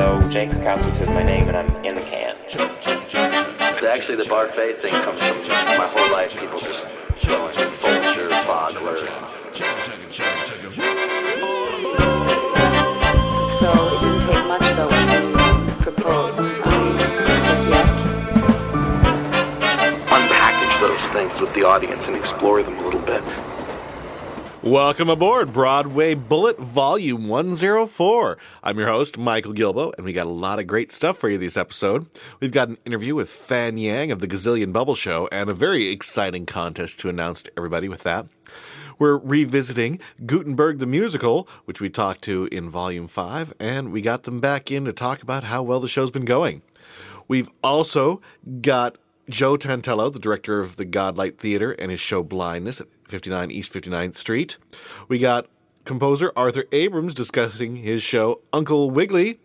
So Jake Krakowski says my name and I'm in the can. Actually, the Barfay thing comes from my whole life. People just throwing Vulture, Bogler. So it didn't take much though when you proposed. Um. Unpackage those things with the audience and explore them a little bit. Welcome aboard Broadway Bullet Volume 104. I'm your host, Michael Gilboe, and we got a lot of great stuff for you this episode. We've got an interview with Fan Yang of the Gazillion Bubble Show and a very exciting contest to announce to everybody with that. We're revisiting Gutenberg the Musical, which we talked to in Volume 5, and we got them back in to talk about how well the show's been going. We've also got Joe Tantalo, the director of the Godlight Theater, and his show Blindness 59 East 59th Street. We got composer Arthur Abrams discussing his show Uncle Wiggily.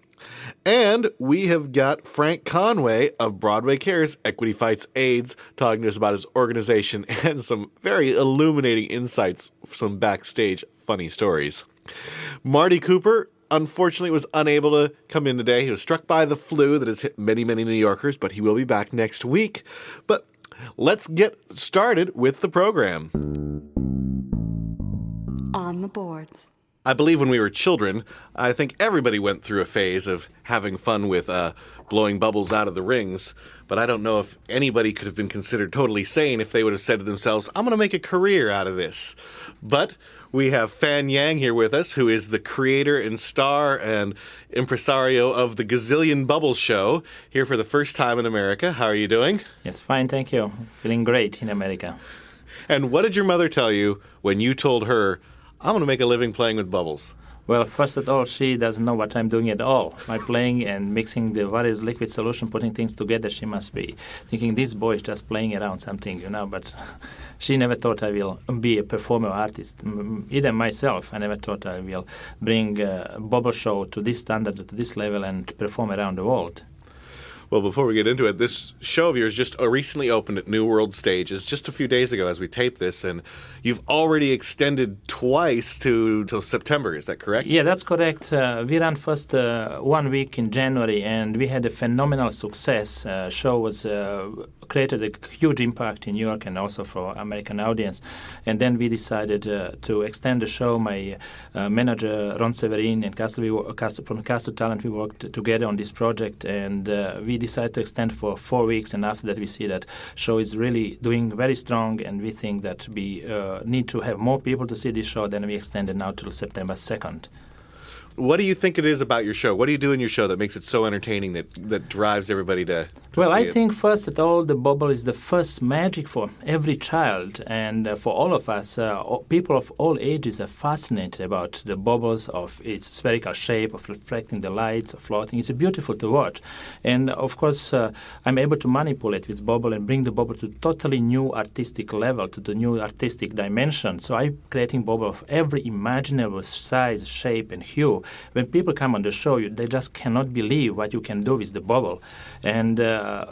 And we have got Frank Conway of Broadway Cares Equity Fights AIDS talking to us about his organization and some very illuminating insights, some backstage funny stories. Marty Cooper unfortunately was unable to come in today. He was struck by the flu that has hit many, many New Yorkers, but he will be back next week. But let's get started with the program. On the boards. I believe when we were children, I think everybody went through a phase of having fun with uh, blowing bubbles out of the rings. But I don't know if anybody could have been considered totally sane if they would have said to themselves, I'm going to make a career out of this. But we have Fan Yang here with us, who is the creator and star and impresario of the Gazillion Bubble Show, here for the first time in America. How are you doing? Yes, fine, thank you. Feeling great in America. And what did your mother tell you when you told her, I'm going to make a living playing with bubbles? Well, first of all, she doesn't know what I'm doing at all. My playing and mixing the various liquid solution, putting things together, she must be thinking this boy is just playing around something, you know. But she never thought I will be a performer artist. Even myself, I never thought I will bring a bubble show to this standard, to this level, and perform around the world. Well, before we get into it, this show of yours just uh, recently opened at New World Stages just a few days ago as we tape this, and you've already extended twice to till September. Is that correct? Yeah, that's correct. Uh, we ran first uh, one week in January, and we had a phenomenal success. Uh, show was uh, created a huge impact in New York and also for American audience. And then we decided uh, to extend the show. My uh, manager Ron Severin and Castle, we, Castle, from Castle Talent, we worked together on this project, and uh, we decided to extend for four weeks. And after that, we see that show is really doing very strong, and we think that we uh, need to have more people to see this show. Then we extended now till September second. What do you think it is about your show? What do you do in your show that makes it so entertaining that that drives everybody to? to Well, I it? think first of all, the bubble is the first magic for every child, and uh, for all of us. Uh, people of all ages are fascinated about the bubbles of its spherical shape, of reflecting the lights, of floating. It's beautiful to watch, and of course, uh, I'm able to manipulate this bubble and bring the bubble to totally new artistic level, to the new artistic dimension. So I'm creating bubble of every imaginable size, shape, and hue. When people come on the show, you, they just cannot believe what you can do with the bubble, and. Uh,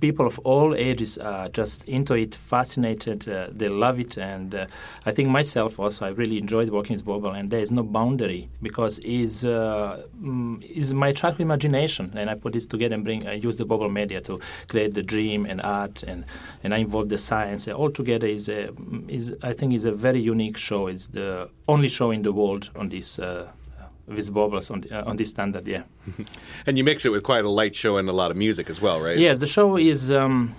people of all ages are just into it, fascinated. Uh, they love it, and uh, I think myself also I really enjoyed working with Bobble. And there is no boundary because is uh, mm, is my childhood imagination, and I put this together and bring. I use the Bobble media to create the dream and art, and and I involve the science. All together is a, is I think is a very unique show. It's the only show in the world on this. Uh, with bubbles on, the, uh, on this standard, yeah. and you mix it with quite a light show and a lot of music as well, right? Yes, the show is um,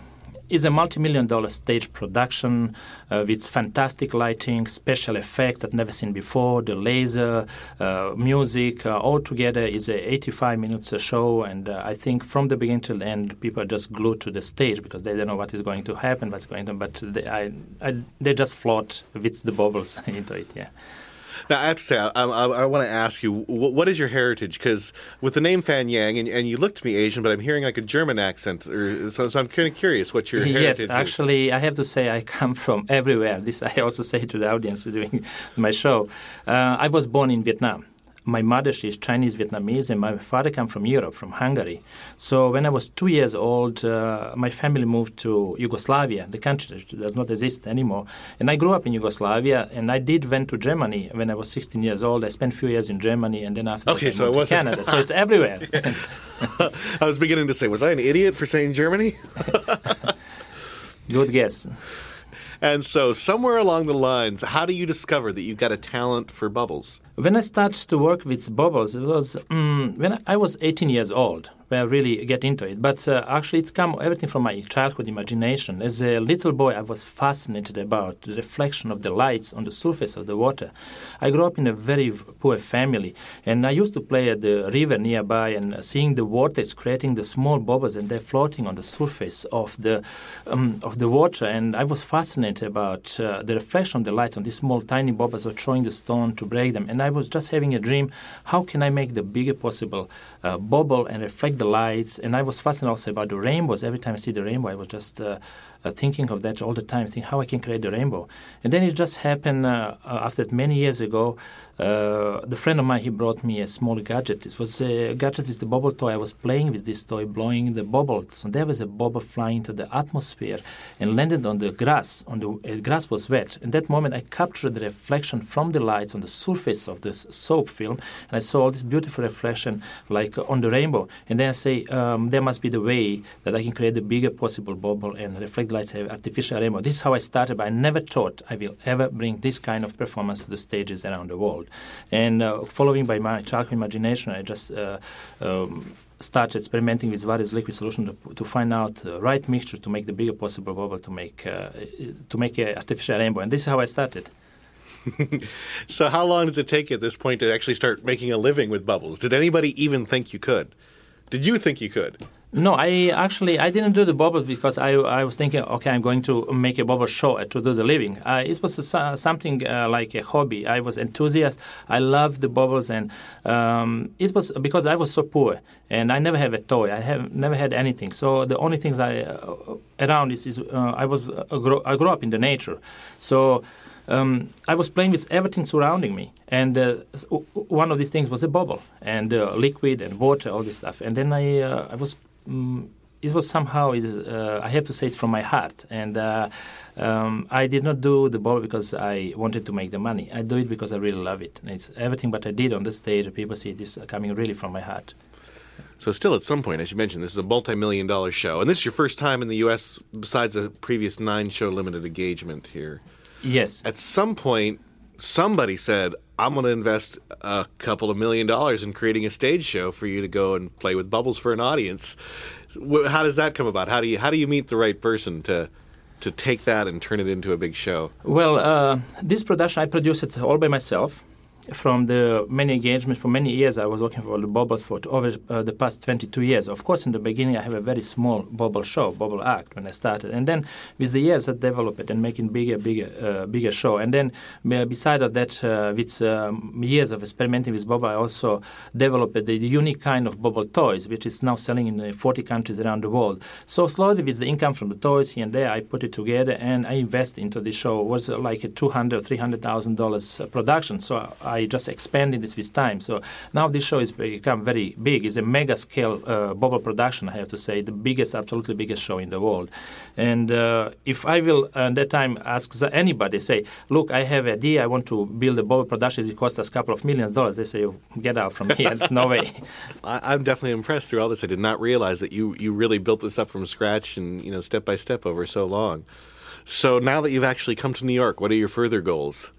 is a multi-million dollar stage production uh, with fantastic lighting, special effects that never seen before, the laser, uh, music, uh, all together is a 85 minutes a show. And uh, I think from the beginning to the end, people are just glued to the stage because they don't know what is going to happen, what's going on, But they, I, I, they just float with the bubbles into it. Yeah. Now, I have to say, I, I, I want to ask you, what, what is your heritage? Because with the name Fan Yang, and, and you look to me Asian, but I'm hearing like a German accent, or, so, so I'm kind of curious what your heritage Yes, is. actually, I have to say I come from everywhere. This I also say to the audience during my show. Uh, I was born in Vietnam. My mother, she's Chinese Vietnamese, and my father come from Europe, from Hungary. So when I was two years old, uh, my family moved to Yugoslavia, the country that does not exist anymore. And I grew up in Yugoslavia, and I did went to Germany when I was 16 years old. I spent a few years in Germany, and then after that Okay, I so it wasn't- Canada. so it's everywhere. I was beginning to say, was I an idiot for saying Germany? Good guess. And so, somewhere along the lines, how do you discover that you've got a talent for bubbles? When I started to work with bubbles, it was mm, when I was 18 years old when I really get into it. But uh, actually, it's come everything from my childhood imagination. As a little boy, I was fascinated about the reflection of the lights on the surface of the water. I grew up in a very poor family, and I used to play at the river nearby and seeing the vortex creating the small bubbles, and they're floating on the surface of the um, of the water. And I was fascinated about uh, the reflection of the lights on these small, tiny bubbles, or throwing the stone to break them. And I was just having a dream: how can I make the bigger possible uh, bubble and reflect the lights? And I was fascinated also about the rainbows. Every time I see the rainbow, I was just uh, uh, thinking of that all the time, thinking how I can create the rainbow. And then it just happened uh, uh, after many years ago. Uh, the friend of mine he brought me a small gadget. It was a gadget with the bubble toy. I was playing with this toy, blowing the bubbles, and there was a bubble flying into the atmosphere and landed on the grass. On the uh, grass was wet. In that moment, I captured the reflection from the lights on the surface of this soap film, and I saw all this beautiful reflection like uh, on the rainbow. And then I say, um, there must be the way that I can create the bigger possible bubble and reflect lights have artificial rainbow. This is how I started, but I never thought I will ever bring this kind of performance to the stages around the world. And uh, following by my childhood imagination, I just uh, um, started experimenting with various liquid solutions to, to find out the right mixture to make the bigger possible bubble to make uh, to make an artificial rainbow. And this is how I started. So, how long does it take at this point to actually start making a living with bubbles? Did anybody even think you could? Did you think you could? No, I actually I didn't do the bubbles because I I was thinking, okay, I'm going to make a bubble show to do the living. Uh, it was a, something uh, like a hobby. I was enthusiast. I loved the bubbles, and um, it was because I was so poor and I never have a toy. I have never had anything. So the only things I uh, around is, is uh, I was uh, I grew up in the nature, so. Um, I was playing with everything surrounding me, and uh, one of these things was a bubble and uh, liquid and water, all this stuff. And then I, uh, I was, mm it was somehow is uh, I have to say it's from my heart, and uh, um, I did not do the ball because I wanted to make the money. I do it because I really love it. And it's everything what I did on the stage. People see this coming really from my heart. So, still at some point, as you mentioned, this is a multi million dollar show. And this is your first time in the U.S., besides a previous nine show limited engagement here. Yes. At some point, somebody said, I'm going to invest a couple of million dollars in creating a stage show for you to go and play with bubbles for an audience. How does that come about? How do you how do you meet the right person to to take that and turn it into a big show? Well, uh, this production I produced it all by myself. From the many engagements for many years, I was working for the bubbles for over uh, the past 22 years. Of course, in the beginning, I have a very small bubble show, bubble act when I started, and then with the years, I developed it and making bigger, bigger, uh, bigger show. And then, beside of that, uh, with um, years of experimenting with bubble, I also developed the, unique kind of bubble toys, which is now selling in uh, 40 countries around the world. So slowly, with the income from the toys here and there, I put it together and I invest into the show. It was uh, like a 200, 300 thousand dollars uh, production. So I just expanded it with time. So now this show has become very big. It's a mega scale uh, bubble production. I have to say, the biggest, absolutely biggest show in the world. And uh, if I will at that time ask anybody, say, look, I have an idea. I want to build a bubble production. It costs us a couple of millions of dollars. They say, get out from here. It's no way. I, I'm definitely impressed through all this. I did not realize that you you really built this up from scratch and you know step by step over so long. So now that you've actually come to New York, what are your further goals?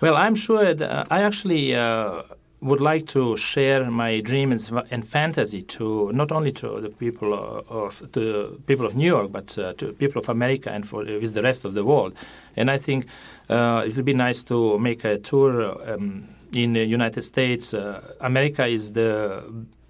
Well, I'm sure that I actually uh, would like to share my dream and, fantasy to not only to the people of, of to people of New York, but uh, to people of America and for with the rest of the world. And I think uh, it would be nice to make a tour um, in the United States. Uh, America is the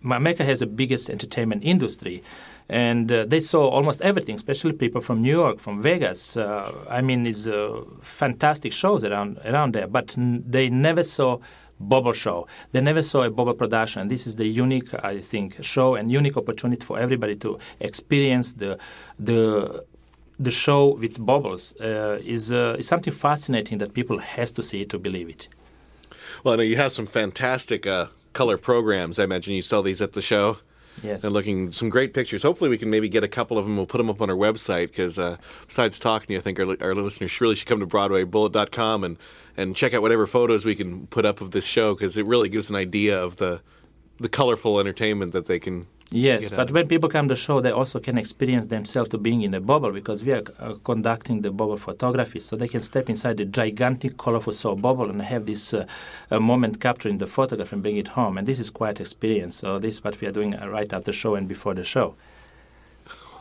America has the biggest entertainment industry, and uh, they saw almost everything, especially people from New York, from Vegas. Uh, I mean, it's uh, fantastic shows around around there, but n- they never saw bubble show. They never saw a bubble production. This is the unique, I think, show and unique opportunity for everybody to experience the the the show with bubbles uh, is uh, is something fascinating that people has to see to believe it. Well, I know you have some fantastic uh, color programs. I imagine you saw these at the show. Yes. And looking some great pictures. Hopefully, we can maybe get a couple of them. We'll put them up on our website because uh, besides talking to you, I think our, our listeners really should come to BroadwayBullet.com and and check out whatever photos we can put up of this show because it really gives an idea of the the colorful entertainment that they can. Yes, but when people come to the show, they also can experience themselves to being in a bubble because we are uh, conducting the bubble photography, so they can step inside the gigantic, colorful soul bubble and have this uh, moment captured in the photograph and bring it home. And this is quite experience. So this is what we are doing uh, right after the show and before the show.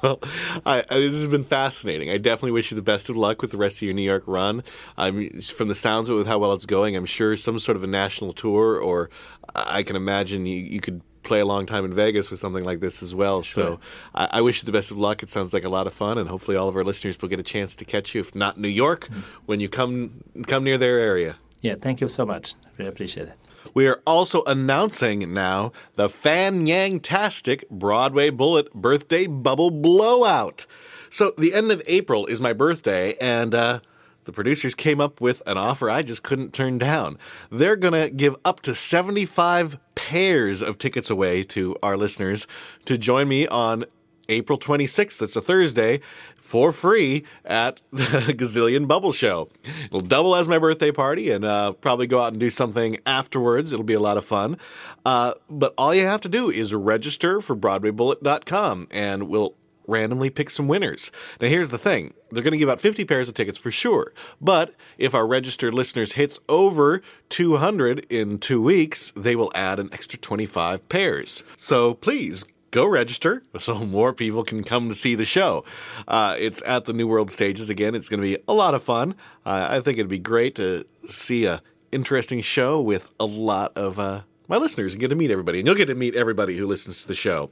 Well, I, I, this has been fascinating. I definitely wish you the best of luck with the rest of your New York run. I mean, from the sounds of it, with how well it's going, I'm sure some sort of a national tour, or I can imagine you, you could play a long time in Vegas with something like this as well. Sure. So I, I wish you the best of luck. It sounds like a lot of fun, and hopefully all of our listeners will get a chance to catch you, if not New York, when you come come near their area. Yeah, thank you so much. Really appreciate it. We are also announcing now the Fan Yang Tastic Broadway Bullet Birthday Bubble Blowout. So the end of April is my birthday, and uh, the producers came up with an offer I just couldn't turn down. They're going to give up to 75 pairs of tickets away to our listeners to join me on April 26th, that's a Thursday, for free at the Gazillion Bubble Show. It'll double as my birthday party and uh, probably go out and do something afterwards. It'll be a lot of fun. Uh, but all you have to do is register for BroadwayBullet.com and we'll randomly pick some winners. Now, here's the thing they're going to give out 50 pairs of tickets for sure. But if our registered listeners hits over 200 in two weeks, they will add an extra 25 pairs. So please go register so more people can come to see the show. Uh, it's at the New World Stages again. It's going to be a lot of fun. Uh, I think it'd be great to see a interesting show with a lot of uh, my listeners and get to meet everybody. And you'll get to meet everybody who listens to the show.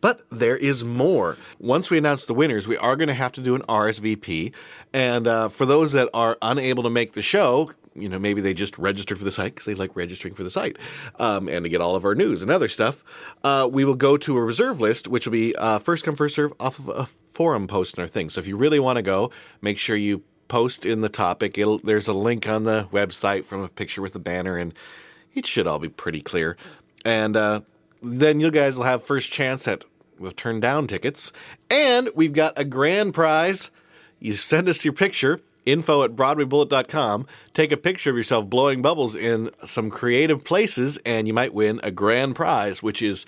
But there is more. Once we announce the winners, we are going to have to do an RSVP. And uh, for those that are unable to make the show, you know, maybe they just registered for the site because they like registering for the site um, and to get all of our news and other stuff. Uh, we will go to a reserve list, which will be uh, first come, first serve off of a forum post in our thing. So if you really want to go, make sure you post in the topic. It'll, there's a link on the website from a picture with a banner, and it should all be pretty clear. And uh, then you guys will have first chance at we've turned down tickets, and we've got a grand prize. You send us your picture info at broadwaybullet.com take a picture of yourself blowing bubbles in some creative places and you might win a grand prize which is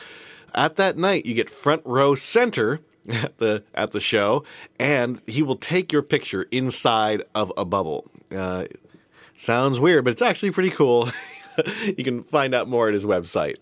at that night you get front row center at the at the show and he will take your picture inside of a bubble uh, sounds weird but it's actually pretty cool you can find out more at his website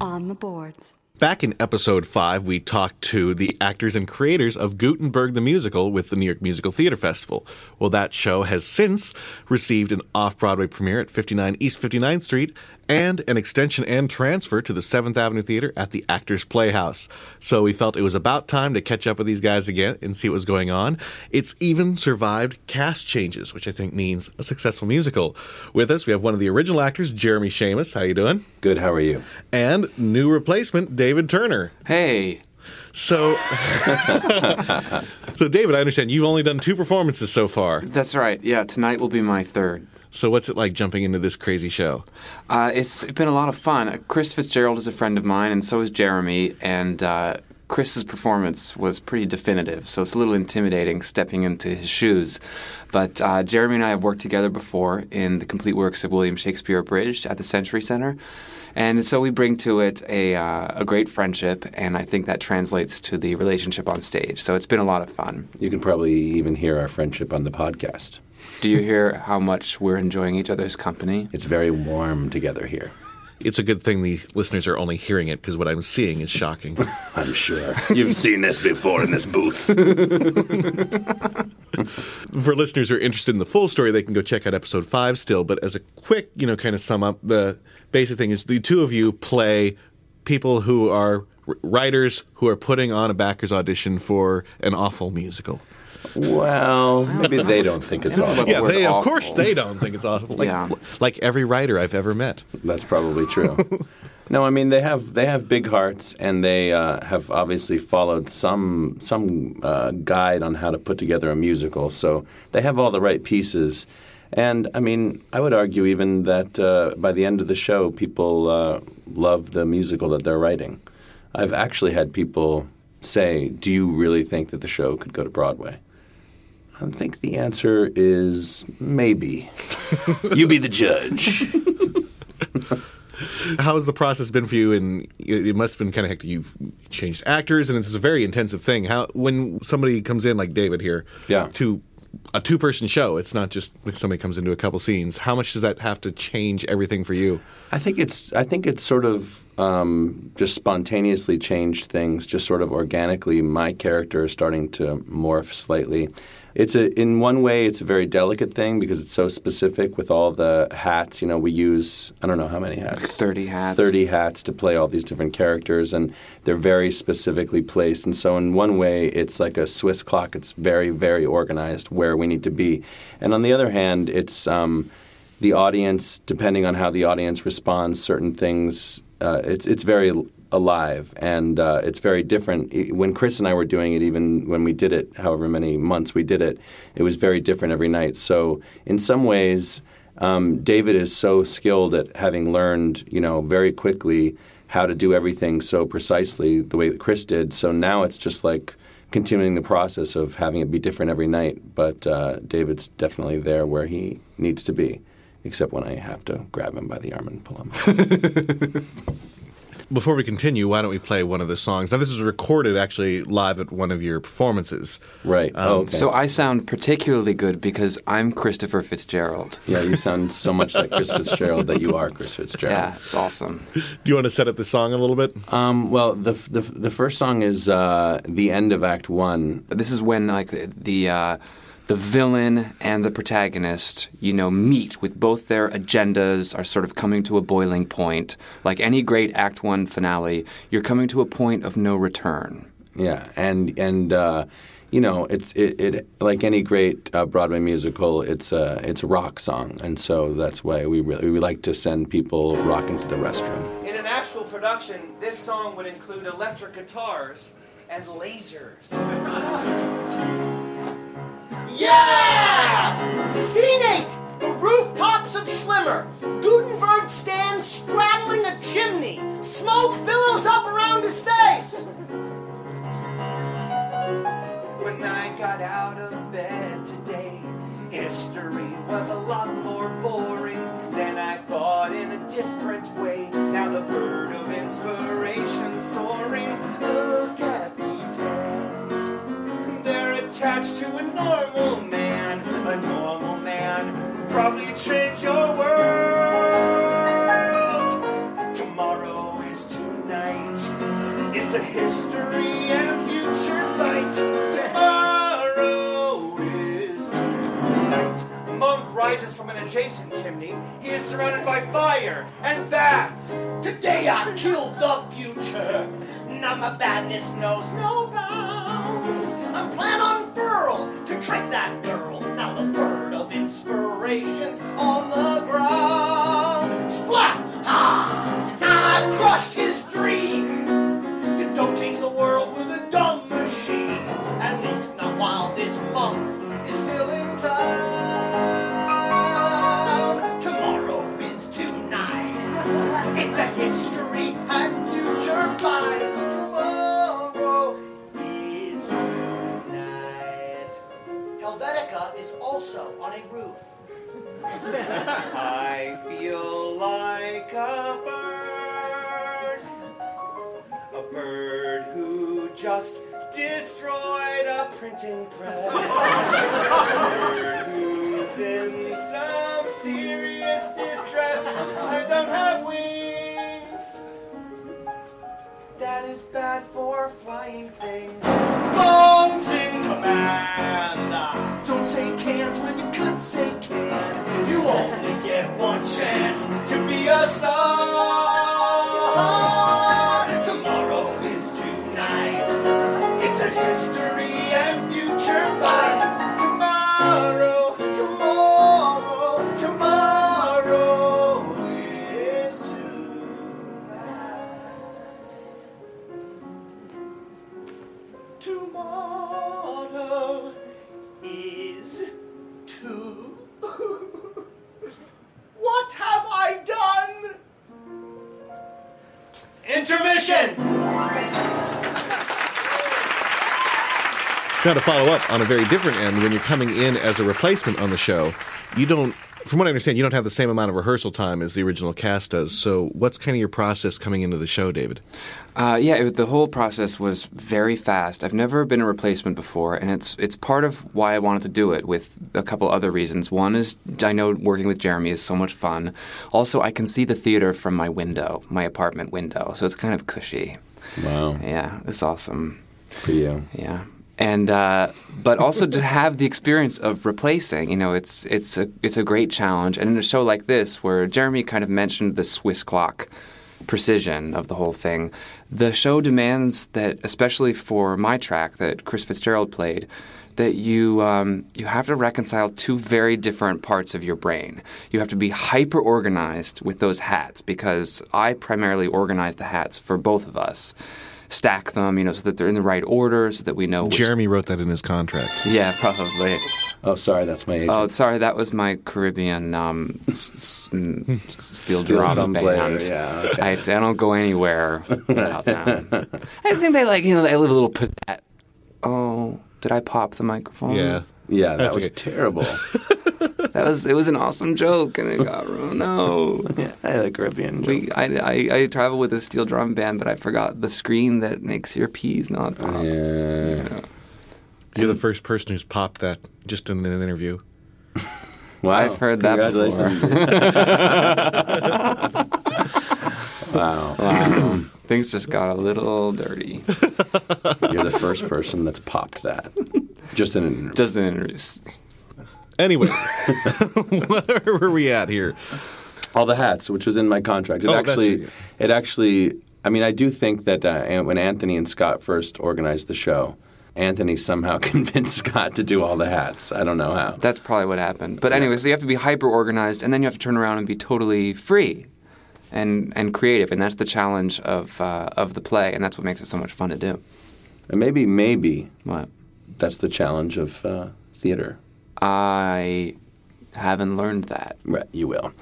On the boards. Back in episode 5, we talked to the actors and creators of Gutenberg the Musical with the New York Musical Theater Festival. Well, that show has since received an off Broadway premiere at 59 East 59th Street and an extension and transfer to the 7th Avenue Theater at the Actors Playhouse. So we felt it was about time to catch up with these guys again and see what was going on. It's even survived cast changes, which I think means a successful musical. With us, we have one of the original actors, Jeremy Shamos. How you doing? Good. How are you? And new replacement, David Turner. Hey. So, so David, I understand you've only done two performances so far. That's right. Yeah, tonight will be my third. So, what's it like jumping into this crazy show? Uh, it's been a lot of fun. Uh, Chris Fitzgerald is a friend of mine, and so is Jeremy. And uh, Chris's performance was pretty definitive, so it's a little intimidating stepping into his shoes. But uh, Jeremy and I have worked together before in the complete works of William Shakespeare Abridged at the Century Center. And so we bring to it a, uh, a great friendship, and I think that translates to the relationship on stage. So it's been a lot of fun. You can probably even hear our friendship on the podcast. Do you hear how much we're enjoying each other's company? It's very warm together here. It's a good thing the listeners are only hearing it because what I'm seeing is shocking. I'm sure. You've seen this before in this booth. For listeners who are interested in the full story, they can go check out episode five still. But as a quick, you know, kind of sum up, the basic thing is the two of you play people who are writers who are putting on a backers audition for an awful musical. Well, maybe they don't think it's awful. Yeah, word they, of awful. course they don't think it's awful. Like, Yeah. like every writer I've ever met. That's probably true. no, I mean they have they have big hearts, and they uh, have obviously followed some some uh, guide on how to put together a musical. So they have all the right pieces. And I mean, I would argue even that uh, by the end of the show, people uh, love the musical that they're writing. I've actually had people say, "Do you really think that the show could go to Broadway?" I think the answer is maybe. you be the judge. How has the process been for you? And it must have been kind of hectic. You've changed actors, and it's a very intensive thing. How when somebody comes in like David here, Yeah. to a two-person show, it's not just somebody comes into a couple scenes. How much does that have to change everything for you? I think it's I think it's sort of um, just spontaneously changed things, just sort of organically. My character is starting to morph slightly. It's a in one way it's a very delicate thing because it's so specific with all the hats. You know, we use I don't know how many hats. 30 hats. 30 hats to play all these different characters, and they're very specifically placed. And so, in one way, it's like a Swiss clock. It's very, very organized where we need to be. And on the other hand, it's um, the audience, depending on how the audience responds, certain things, uh, it's, it's very alive and uh, it's very different. When Chris and I were doing it, even when we did it, however many months we did it, it was very different every night. So, in some ways, um, David is so skilled at having learned, you know, very quickly how to do everything so precisely the way that Chris did. So now it's just like continuing the process of having it be different every night. But uh, David's definitely there where he needs to be, except when I have to grab him by the arm and pull him. Before we continue, why don't we play one of the songs? Now, this is recorded actually live at one of your performances. right. Um, oh, okay. So I sound particularly good because I'm Christopher Fitzgerald. yeah, you sound so much like Chris Fitzgerald that you are Chris Fitzgerald. Yeah, it's awesome. Do you want to set up the song a little bit? Um, well, the, the the first song is uh, the end of Act One. This is when like the the, uh, the villain and the protagonist, you know, meet with both their agendas are sort of coming to a boiling point. Like any great Act One finale, you're coming to a point of no return. Yeah, and and uh, you know, it's it, it like any great uh, Broadway musical. It's a it's a rock song, and so that's why we really we like to send people rocking to the restroom. In an actual production, this song would include electric guitars and lasers. Yeah! Scene 8! The rooftops of Schlimmer. Gutenberg stands straddling a chimney. Smoke billows up around his face. When I got out of bed today, history was a lot more boring than I thought in a different way. Now the bird of inspiration soaring. Look at attached to a normal man, a normal man who probably changed your world. Tomorrow is tonight. It's a history and future fight. Tomorrow is tonight. Monk rises from an adjacent chimney. He is surrounded by fire and bats. Today I killed the future. Now my badness knows no bounds. I'm plan unfurled to trick that girl. Now the bird of inspiration's on the ground. Splat! Ah! I crushed his dream. You don't change the world with a dumb machine. At least not while this monk is still in town. on a roof. I feel like a bird, a bird who just destroyed a printing press, a bird who's in some serious distress. I don't have wings. That is bad for flying things. Bones in command. Don't say can't when you could say can. You only get one chance to be a star. Now, to follow up on a very different end, when you're coming in as a replacement on the show, you don't, from what I understand, you don't have the same amount of rehearsal time as the original cast does. So, what's kind of your process coming into the show, David? Uh, yeah, it, the whole process was very fast. I've never been a replacement before, and it's it's part of why I wanted to do it. With a couple other reasons. One is I know working with Jeremy is so much fun. Also, I can see the theater from my window, my apartment window, so it's kind of cushy. Wow. Yeah, it's awesome. For you. Yeah. And uh, but also to have the experience of replacing, you know, it's it's a it's a great challenge. And in a show like this, where Jeremy kind of mentioned the Swiss clock precision of the whole thing, the show demands that, especially for my track that Chris Fitzgerald played, that you um, you have to reconcile two very different parts of your brain. You have to be hyper organized with those hats because I primarily organize the hats for both of us. Stack them, you know, so that they're in the right order, so that we know. Which, Jeremy wrote that in his contract. yeah, probably. Oh, sorry, that's my agent. Oh, sorry, that was my Caribbean um, s- s- mm, steel, Steel drum, drum band. player, yeah, okay. I, I don't go anywhere without them. I think they like, you know, they live a little pizzazz. Oh, did I pop the microphone? Yeah. yeah, that That's was okay. terrible. That was it was an awesome joke, and it got ruined. No. yeah, I had a Caribbean joke. We, I, I, I travel with a steel drum band, but I forgot the screen that makes your peas not pop. yeah. You're the first person who's popped that just in an interview. Wow. I've heard that Congratulations. wow. Wow. Things just got a little dirty. You're the first person that's popped that. Just in an Just an interview. Anyway, where were we at here? all the hats, which was in my contract. It Oh, that's actually, it. it actually. I mean, I do think that uh, An- when Anthony and Scott first organized the show, Anthony somehow convinced Scott to do all the hats. I don't know how. That's probably what happened. But anyway, so you have to be hyper organized, and then you have to turn around and be totally free and and creative, and that's the challenge of uh, of the play, and that's what makes it so much fun to do. And maybe, maybe What that's the challenge of uh, theater. I haven't learned that. Right, you will.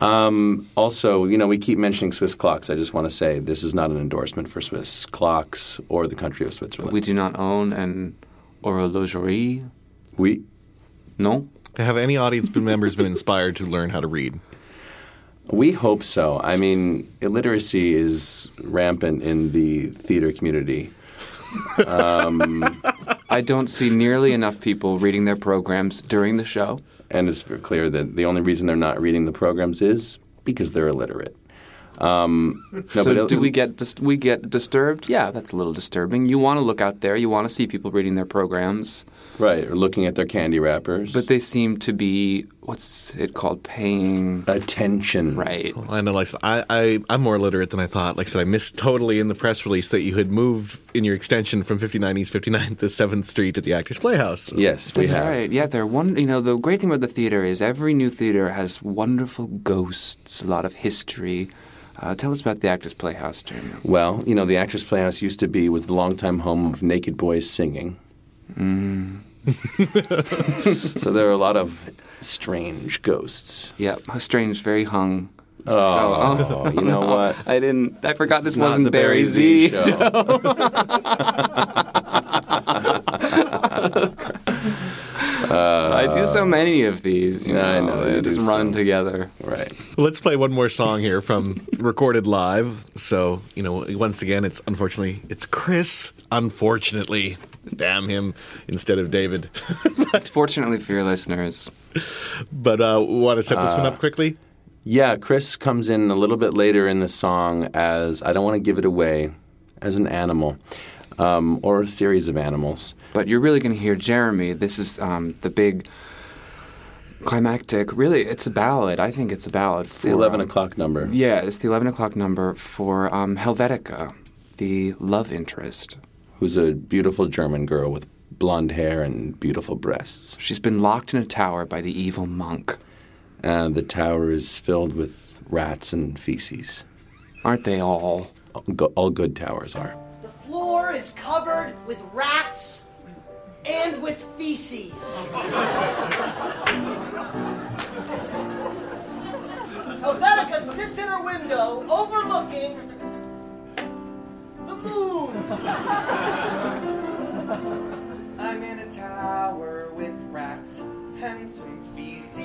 Um, also, you know, we keep mentioning Swiss clocks. I just want to say this is not an endorsement for Swiss clocks or the country of Switzerland. We do not own an horlogerie. we No. Have any audience members been inspired to learn how to read? We hope so. I mean, illiteracy is rampant in the theater community. I don't see nearly enough people reading their programs during the show. And it's clear that the only reason they're not reading the programs is because they're illiterate. Um, no, so do we get dis- we get disturbed? Yeah, that's a little disturbing. You want to look out there. You want to see people reading their programs, right? Or looking at their candy wrappers, but they seem to be what's it called? Paying attention. right. Well, I know, like I, I, I'm more literate than I thought. Like I said, I missed totally in the press release that you had moved in your extension from 59 East 59th to 7th Street at the Actors Playhouse. Yes, we That's have. right. Yeah, they're one. You know, the great thing about the theater is every new theater has wonderful ghosts, a lot of history. Uh, tell us about the Actors Playhouse, Jeremy. Well, you know, the Actors Playhouse used to be was the longtime home of naked boys singing. Mm. so there are a lot of strange ghosts. Yeah, strange, very hung. Oh, oh. you know what? I didn't. I forgot this, It's not wasn't the Barry Barry Z. Z show. I do so uh, many of these. You know, I know, they just run so. together. Right. Let's play one more song here from recorded live. So, you know, once again, it's unfortunately, it's Chris, unfortunately. Damn him instead of David. Fortunately for your listeners, but uh, want to set this one up quickly? Yeah, Chris comes in a little bit later in the song as I don't want to give it away as an animal um, or a series of animals. But you're really going to hear Jeremy. This is um, the big climactic. Really, it's a ballad. I think it's a ballad. For, The 11 um, o'clock number. Yeah, it's the 11 o'clock number for um, Helvetica, the love interest. Who's a beautiful German girl with blonde hair and beautiful breasts. She's been locked in a tower by the evil monk. And the tower is filled with rats and feces. Aren't they all? All go- all good towers are. The floor is covered with rats and with feces. Helvetica sits in her window overlooking the moon. I'm in a tower with rats and some feces. the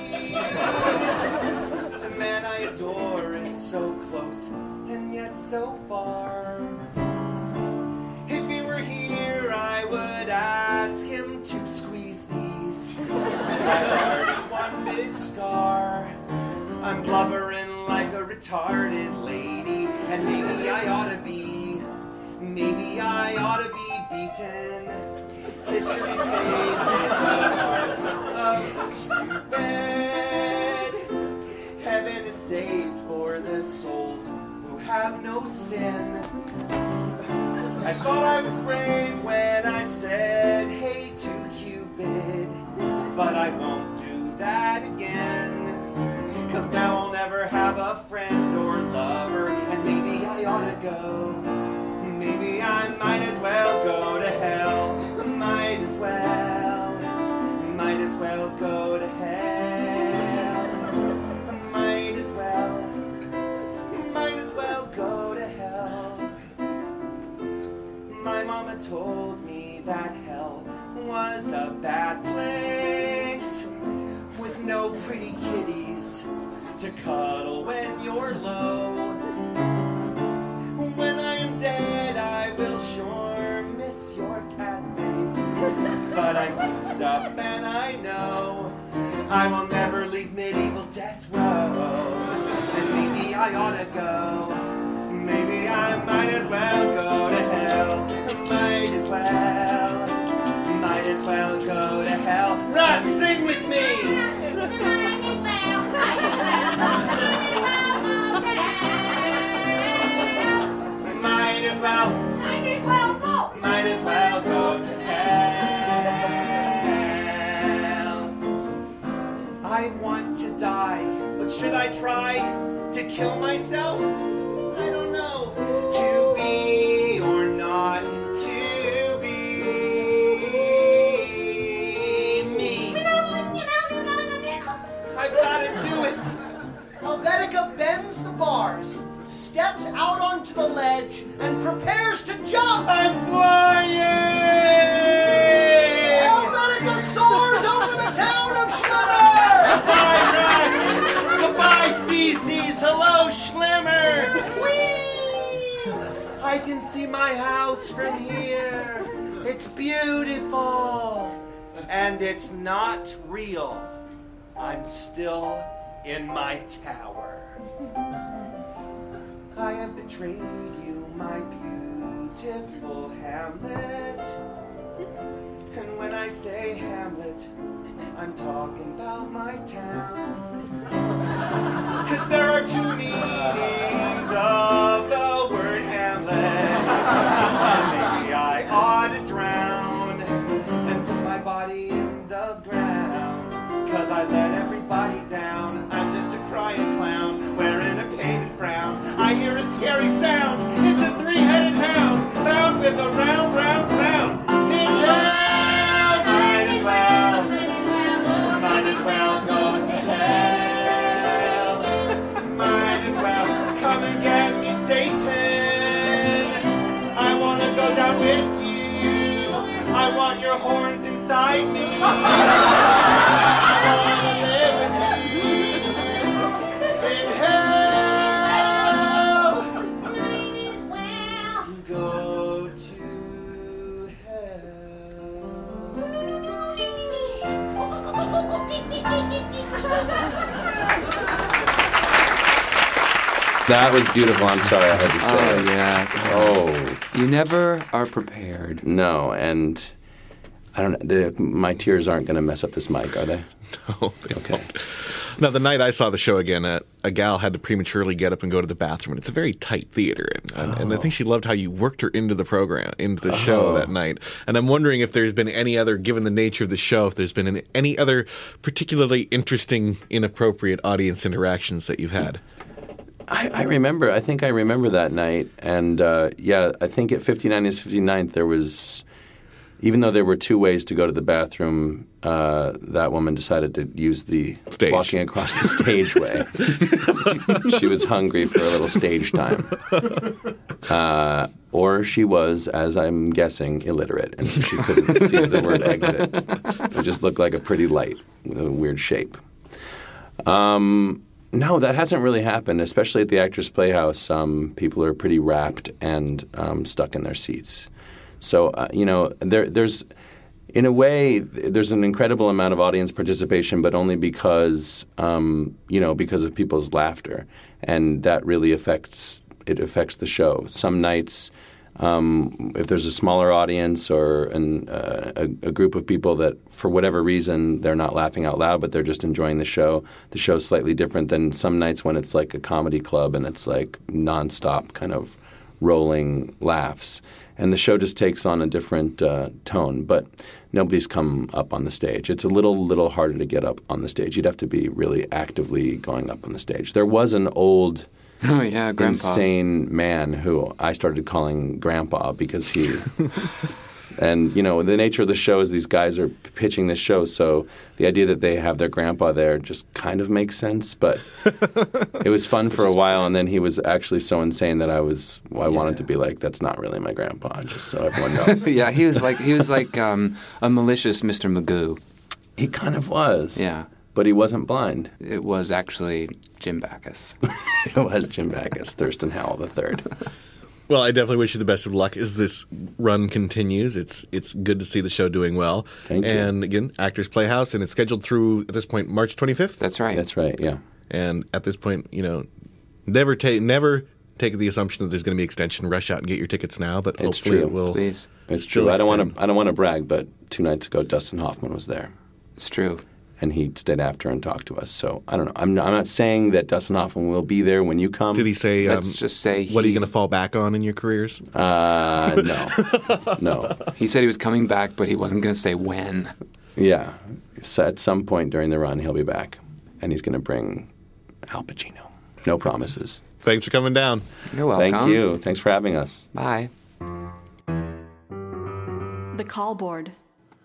man I adore is so close and yet so far. If he were here, I would ask him to squeeze these. My heart is one big scar. I'm blubbering like a retarded lady, and maybe I ought to be. Maybe I ought to be beaten. History's pages of the stupid. Heaven is saved for the souls who have no sin. I thought I was brave when I said hey to Cupid, but I won't do that again. Cause now I'll never have a friend or lover, and maybe I ought to go. Might as well go to hell. Might as well. Might as well go to hell. Might as well. Might as well go to hell. My mama told me that hell was a bad place with no pretty kitties to cuddle when you're low. But I goofed up and I know I will never leave medieval death rows. And maybe I ought to go. Maybe I might as well go to hell. Might as well. Might as well go to hell. Run, sing with me. Might as well. Might as well go. Might as well go die, but should I try to kill myself? I don't know. To be or not to be me. I've got to do it. Helvetica bends the bars, steps out onto the ledge, and prepares to jump. I'm. Can see my house from here. It's beautiful. And it's not real. I'm still in my tower. I have betrayed you, my beautiful Hamlet. And when I say Hamlet, I'm talking about my town. Cause there are two meanings of the everybody down. I'm just a crying clown wearing a painted frown. I hear a scary sound. It's a three-headed hound found with a round, round, round. Might as well. Might as well go to hell. Might as well come and get me, Satan. I want to go down with you. I want your horns inside me. That was beautiful. I'm sorry I had to say Oh yeah. Oh You never are prepared. no, and I don't. The, my tears aren't going to mess up this mic, are they? No, they okay. Now, the night I saw the show again, uh, a gal had to prematurely get up and go to the bathroom, and it's a very tight theater. And, and, and I think she loved how you worked her into the program, into the show Oh. that night. And I'm wondering if there's been any other, given the nature of the show, if there's been any, any other particularly interesting, inappropriate audience interactions that you've had. I, I remember. I think I remember that night, and uh, yeah, I think at 59 is 59th there was, even though there were two ways to go to the bathroom, uh, that woman decided to use the Stage. walking across the stage way. she was hungry for a little stage time, uh, or she was, as I'm guessing, illiterate, and so she couldn't see the word exit. It just looked like a pretty light with a weird shape. Um, no, that hasn't really happened, especially at the Actors Playhouse. Um, people are pretty wrapped and um, stuck in their seats. So, uh, you know, there, there's, in a way, there's an incredible amount of audience participation, but only because, um, you know, because of people's laughter. And that really affects, it affects the show. Some nights, um, if there's a smaller audience or an, uh, a, a group of people that, for whatever reason, they're not laughing out loud, but they're just enjoying the show, the show's slightly different than some nights when it's like a comedy club and it's like nonstop kind of rolling laughs. And the show just takes on a different uh, tone, but nobody's come up on the stage. It's a little, little harder to get up on the stage. You'd have to be really actively going up on the stage. There was an old Oh yeah, Grandpa. insane man who I started calling Grandpa because he. and you know the nature of the show is these guys are pitching this show, so the idea that they have their grandpa there just kind of makes sense. But it was fun for a while, and then he was actually so insane that I was I wanted to be like, that's not really my grandpa, just so everyone knows. yeah, he was like he was like um, a malicious Mr. Magoo. he kind of was. Yeah. But he wasn't blind. It was actually Jim Backus. It was Jim Backus, Thurston Howell the third. Well, I definitely wish you the best of luck as this run continues. It's it's good to see the show doing well. Thank you. And again, Actors Playhouse, and it's scheduled through at this point March 25th. That's right. That's right. Yeah. And at this point, you know, never take never take the assumption that there's going to be extension. Rush out and get your tickets now. But It's hopefully true. it will. Please. It's still true. I don't want to. I don't want to brag, but two nights ago, Dustin Hoffman was there. It's true. And he stayed after and talked to us. So I don't know. I'm not, I'm not saying that Dustin Hoffman will be there when you come. Did he say? Let's um, just say what are you going to fall back on in your careers? Uh, no, no. He said he was coming back, but he wasn't going to say when. Yeah. So at some point during the run, he'll be back, and he's going to bring Al Pacino. No promises. Thanks for coming down. You're welcome. Thank you. Thanks for having us. Bye. The call board.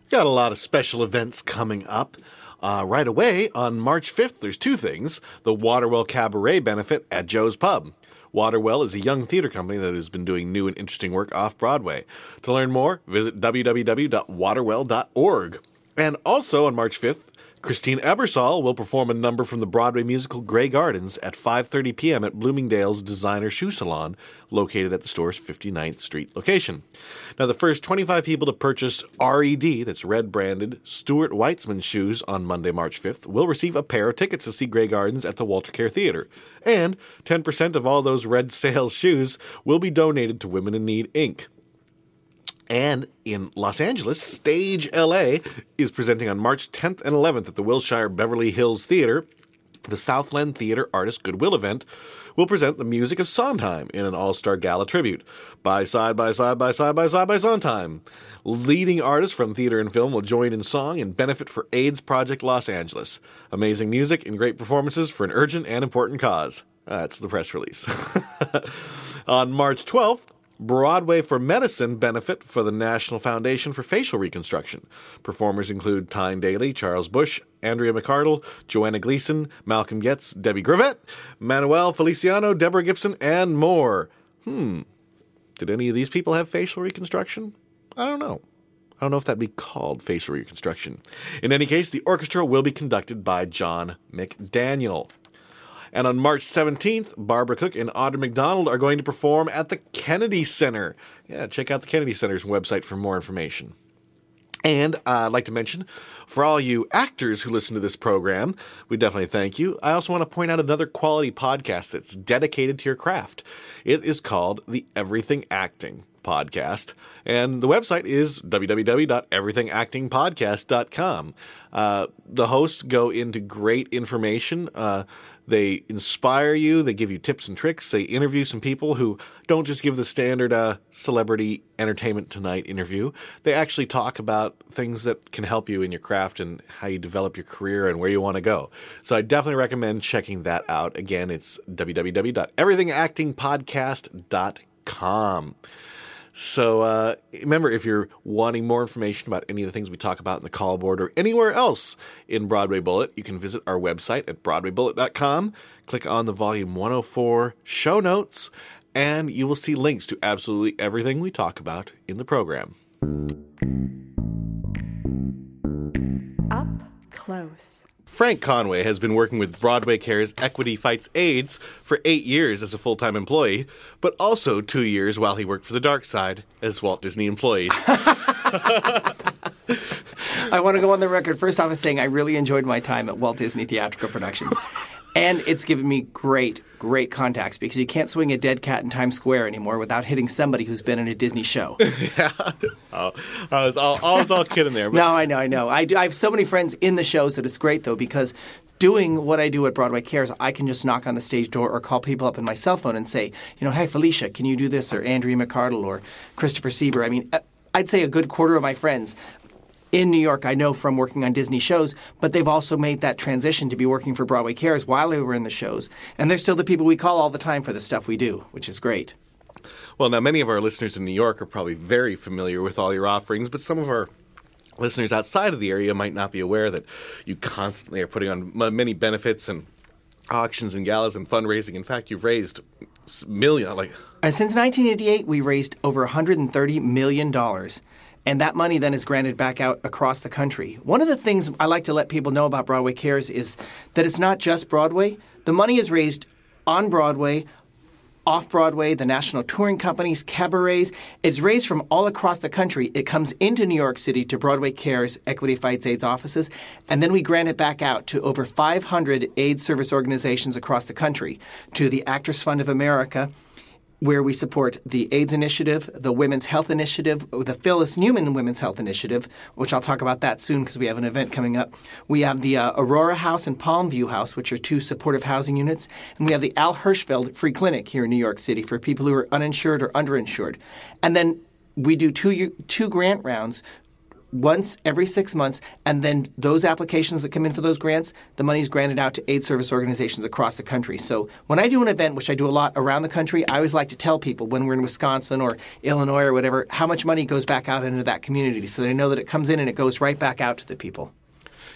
Got a lot of special events coming up. Uh, right away, on March 5th, there's two things the Waterwell Cabaret benefit at Joe's Pub. Waterwell is a young theater company that has been doing new and interesting work off Broadway. To learn more, visit www.waterwell.org. And also on March 5th, Christine Ebersole will perform a number from the Broadway musical Grey Gardens at 5:30 p.m. at Bloomingdale's Designer Shoe Salon, located at the store's 59th Street location. Now, the first 25 people to purchase RED, that's red branded Stuart Weitzman shoes on Monday, March 5th, will receive a pair of tickets to see Grey Gardens at the Walter Kerr Theater. And 10% of all those red sales shoes will be donated to Women in Need Inc. And in Los Angeles, Stage LA is presenting on March 10th and 11th at the Wilshire Beverly Hills Theater. The Southland Theater Artist Goodwill event will present the music of Sondheim in an all star gala tribute. By side, by side, by side, by side, by Sondheim. Leading artists from theater and film will join in song and benefit for AIDS Project Los Angeles. Amazing music and great performances for an urgent and important cause. That's the press release. On March 12th, Broadway for Medicine benefit for the National Foundation for Facial Reconstruction. Performers include Tyne Daly, Charles Busch, Andrea McArdle, Joanna Gleason, Malcolm Gets, Debbie Gravitte, Manuel Felciano, Deborah Gibson, and more. Hmm. Did any of these people have facial reconstruction? I don't know. I don't know if that'd be called facial reconstruction. In any case, the orchestra will be conducted by John McDaniel. And on March 17th, Barbara Cook and Audra McDonald are going to perform at the Kennedy Center. Yeah, check out the Kennedy Center's website for more information. And uh, I'd like to mention, for all you actors who listen to this program, we definitely thank you. I also want to point out another quality podcast that's dedicated to your craft. It is called the Everything Acting Podcast, and the website is www.everythingactingpodcast.com. Uh, the hosts go into great information. Uh, they inspire you. They give you tips and tricks. They interview some people who don't just give the standard uh, celebrity entertainment tonight interview. They actually talk about things that can help you in your craft and how you develop your career and where you want to go. So I definitely recommend checking that out. Again, it's www.everythingactingpodcast.com. So uh, remember, if you're wanting more information about any of the things we talk about in the call board or anywhere else in Broadway Bullet, you can visit our website at broadwaybullet.com, click on the Volume 104 show notes, and you will see links to absolutely everything we talk about in the program. Up close. Frank Conway has been working with Broadway Cares Equity Fights AIDS for eight years as a full time employee, but also two years while he worked for the dark side as Walt Disney employees. I want to go on the record first off as saying I really enjoyed my time at Walt Disney Theatrical Productions. And it's given me great, great contacts because you can't swing a dead cat in Times Square anymore without hitting somebody who's been in a Disney show. yeah. Oh, I was all, I was all kidding there. But No, I know, I know. I, do, I have so many friends in the shows that it's great though because doing what I do at Broadway Cares, I can just knock on the stage door or call people up on my cell phone and say, you know, hey Felicia, can you do this? Or Andrea McArdle or Christopher Sieber. I mean, uh, I'd say a good quarter of my friends in New York, I know from working on Disney shows, but they've also made that transition to be working for Broadway Cares while they were in the shows. And they're still the people we call all the time for the stuff we do, which is great. Well, now many of our listeners in New York are probably very familiar with all your offerings, but some of our listeners outside of the area might not be aware that you constantly are putting on many benefits and auctions and galas and fundraising. In fact, you've raised s- million like And since 1988, we raised over $130 million. And that money then is granted back out across the country. One of the things I like to let people know about Broadway Cares is that it's not just Broadway. The money is raised on Broadway, off Broadway, the national touring companies, cabarets. It's raised from all across the country. It comes into New York City to Broadway Cares Equity Fights AIDS offices, and then we grant it back out to over 500 AIDS service organizations across the country, to the Actors Fund of America, where we support the AIDS Initiative, the Women's Health Initiative, the Phyllis Newman Women's Health Initiative, which I'll talk about that soon because we have an event coming up. We have the uh, Aurora House and Palmview House, which are two supportive housing units, and we have the Al Hirschfeld Free Clinic here in New York City for people who are uninsured or underinsured. And then we do two two grant rounds once every six months, and then those applications that come in for those grants, the money is granted out to aid service organizations across the country. So when I do an event, which I do a lot around the country, I always like to tell people when we're in Wisconsin or Illinois or whatever, how much money goes back out into that community so they know that it comes in and it goes right back out to the people.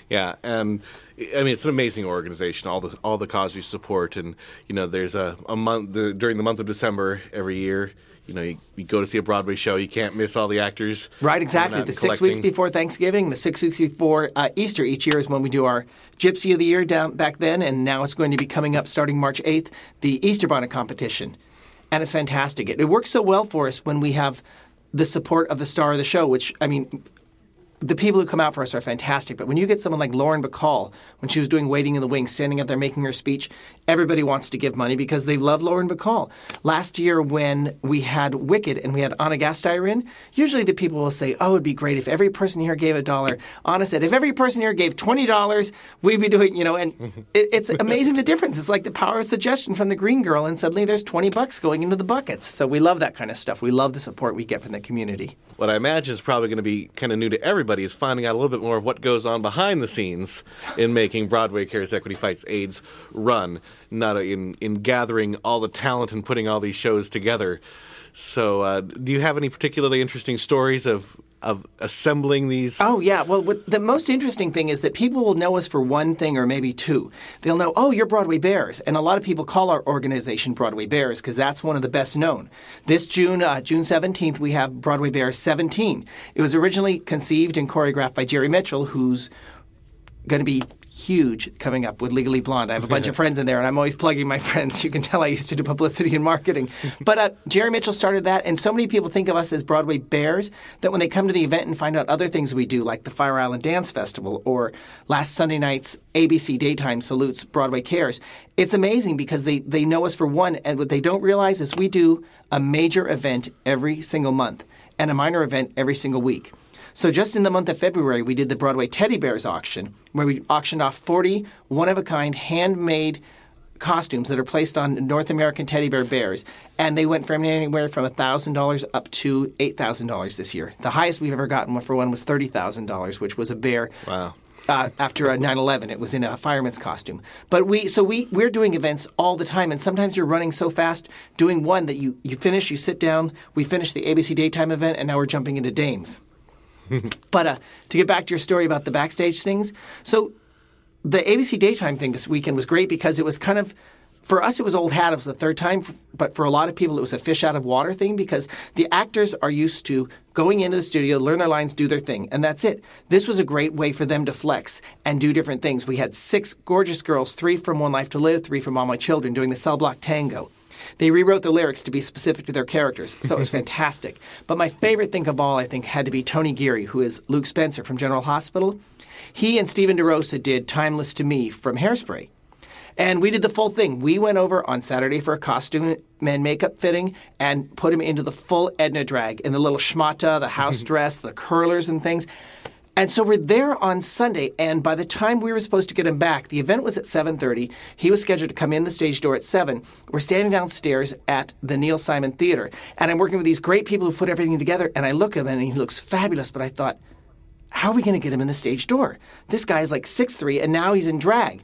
Yeah, and I mean it's an amazing organization. All the all the causes you support, and you know there's a, a month the, during the month of December every year. You know, you, you go to see a Broadway show, you can't miss all the actors. Right, exactly. The six weeks before Thanksgiving, the six weeks before uh, Easter each year is when we do our Gypsy of the Year down back then, and now it's going to be coming up starting March 8th, the Easter Bonnet competition. And it's fantastic. It, it works so well for us when we have the support of the star of the show, which, I mean, the people who come out for us are fantastic. But when you get someone like Lauren Bacall, when she was doing Waiting in the Wings, standing up there making her speech, everybody wants to give money because they love Lauren Bacall. Last year, when we had Wicked and we had Anna Gasteyer in, usually the people will say, "Oh, it'd be great if every person here gave a dollar." Anna said, "If every person here gave twenty dollars, we'd be doing," you know. And it, it's amazing the difference. It's like the power of suggestion from the Green Girl, and suddenly there's twenty bucks going into the buckets. So we love that kind of stuff. We love the support we get from the community. What I imagine is probably going to be kind of new to everybody is finding out a little bit more of what goes on behind the scenes in making Broadway Cares Equity Fights AIDS run, not in in gathering all the talent and putting all these shows together. So, uh, do you have any particularly interesting stories of of assembling these? Oh yeah. Well, the most interesting thing is that people will know us for one thing or maybe two. They'll know, oh, you're Broadway Bears, and a lot of people call our organization Broadway Bears because that's one of the best known. This June, uh, June 17th, we have Broadway Bears 17. It was originally conceived and choreographed by Jerry Mitchell, who's going to be huge coming up with Legally Blonde. I have a bunch of friends in there, and I'm always plugging my friends. You can tell I used to do publicity and marketing. But uh, Jerry Mitchell started that, and so many people think of us as Broadway Bears that when they come to the event and find out other things we do, like the Fire Island Dance Festival or last Sunday night's ABC Daytime Salutes Broadway Cares, it's amazing because they, they know us for one, and what they don't realize is we do a major event every single month and a minor event every single week. So just in the month of February, we did the Broadway Teddy Bears auction, where we auctioned off 40 one-of-a-kind handmade costumes that are placed on North American teddy bear bears, and they went from anywhere from thousand dollars up to eight thousand dollars this year. The highest we've ever gotten for one was thirty thousand dollars, which was a bear. Wow. Uh, after a 9/11, it was in a fireman's costume. But we, so we, we're doing events all the time, and sometimes you're running so fast doing one that you you finish, you sit down. We finish the ABC daytime event, and now we're jumping into Dames. But uh, to get back to your story about the backstage things, so the ABC daytime thing this weekend was great because it was kind of for us it was old hat. It was the third time, but for a lot of people it was a fish out of water thing because the actors are used to going into the studio, learn their lines, do their thing, and that's it. This was a great way for them to flex and do different things. We had six gorgeous girls, three from One Life to Live, three from All My Children, doing the cell block tango. They rewrote the lyrics to be specific to their characters, so it was fantastic. But my favorite thing of all, I think, had to be Tony Geary, who is Luke Spencer from General Hospital. He and Stephen DeRosa did Timeless to Me from Hairspray. And we did the full thing. We went over on Saturday for a costume and makeup fitting and put him into the full Edna drag in the little schmata, the house dress, the curlers and things. And so we're there on Sunday, and by the time we were supposed to get him back, the event was at 7.30. He was scheduled to come in the stage door at 7. We're standing downstairs at the Neil Simon Theater, and I'm working with these great people who put everything together, and I look at him, and he looks fabulous, but I thought, how are we going to get him in the stage door? This guy is like 6'3", and now he's in drag.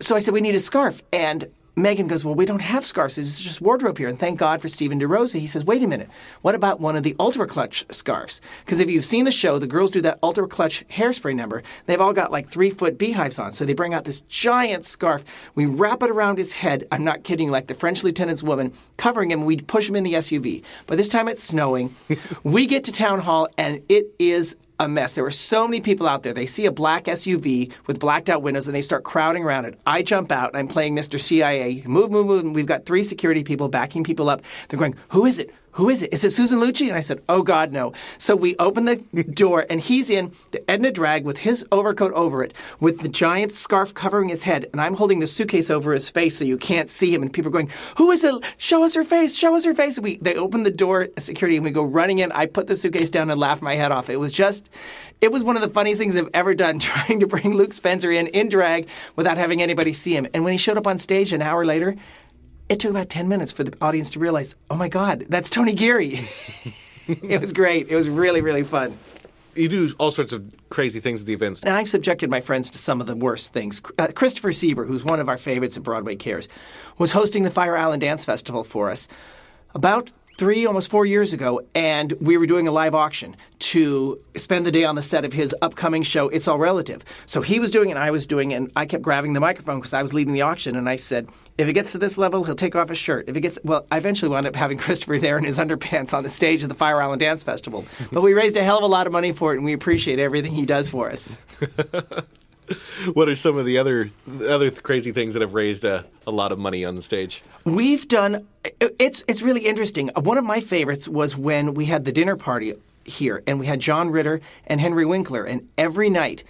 So I said, we need a scarf. And Megan goes, Well, we don't have scarves. It's just wardrobe here. And thank God for Stephen DeRosa. He says, Wait a minute. What about one of the Ultra Clutch scarves? Because if you've seen the show, the girls do that Ultra Clutch hairspray number. They've all got like three foot beehives on. So they bring out this giant scarf. We wrap it around his head. I'm not kidding, like the French lieutenant's woman, covering him. We push him in the SUV. But this time it's snowing. we get to town hall, and it is a mess. There were so many people out there. They see a black SUV with blacked out windows and they start crowding around it. I jump out and I'm playing Mr. CIA. Move, move, move. And we've got three security people backing people up. They're going, Who is it? Who is it? Is it Susan Lucci? And I said, Oh God, no. So we open the door and he's in the Edna drag with his overcoat over it, with the giant scarf covering his head, and I'm holding the suitcase over his face so you can't see him. And people are going, Who is it? Show us her face, show us her face. And we they open the door, security, and we go running in. I put the suitcase down and laugh my head off. It was just it was one of the funniest things I've ever done, trying to bring Luke Spencer in in drag without having anybody see him. And when he showed up on stage an hour later, it took about 10 minutes for the audience to realize, oh my God, that's Tony Geary. it was great. It was really, really fun. You do all sorts of crazy things at the events. And I've subjected my friends to some of the worst things. Uh, Christopher Sieber, who's one of our favorites at Broadway Cares, was hosting the Fire Island Dance Festival for us about three, almost four years ago, and we were doing a live auction to spend the day on the set of his upcoming show, It's All Relative. So he was doing it, and I was doing it, and I kept grabbing the microphone because I was leading the auction, and I said, if it gets to this level, he'll take off his shirt. If it gets, well, I eventually wound up having Christopher there in his underpants on the stage of the Fire Island Dance Festival. but we raised a hell of a lot of money for it, and we appreciate everything he does for us. what are some of the other other crazy things that have raised a, a lot of money on the stage? We've done. It's it's really interesting. Uh, one of my favorites was when we had the dinner party here, and we had John Ritter and Henry Winkler, and every night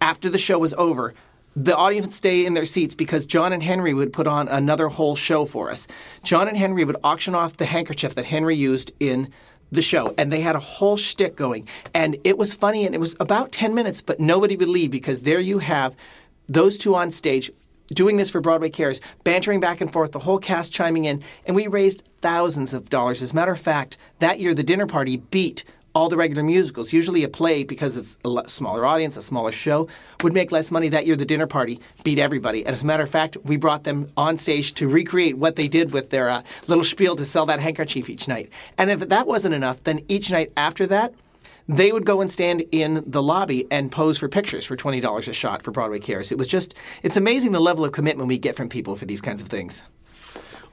after the show was over. The audience would stay in their seats because John and Henry would put on another whole show for us. John and Henry would auction off the handkerchief that Henry used in the show, and they had a whole shtick going, and it was funny, and it was about ten minutes, but nobody would leave because there you have those two on stage doing this for Broadway Cares, bantering back and forth, the whole cast chiming in, and we raised thousands of dollars. As a matter of fact, that year the dinner party beat all the regular musicals. Usually a play, because it's a smaller audience, a smaller show, would make less money. That year the dinner party beat everybody. And as a matter of fact, we brought them on stage to recreate what they did with their uh, little spiel to sell that handkerchief each night. And if that wasn't enough, then each night after that, they would go and stand in the lobby and pose for pictures for $20 a shot for Broadway Cares. It was just, it's amazing the level of commitment we get from people for these kinds of things.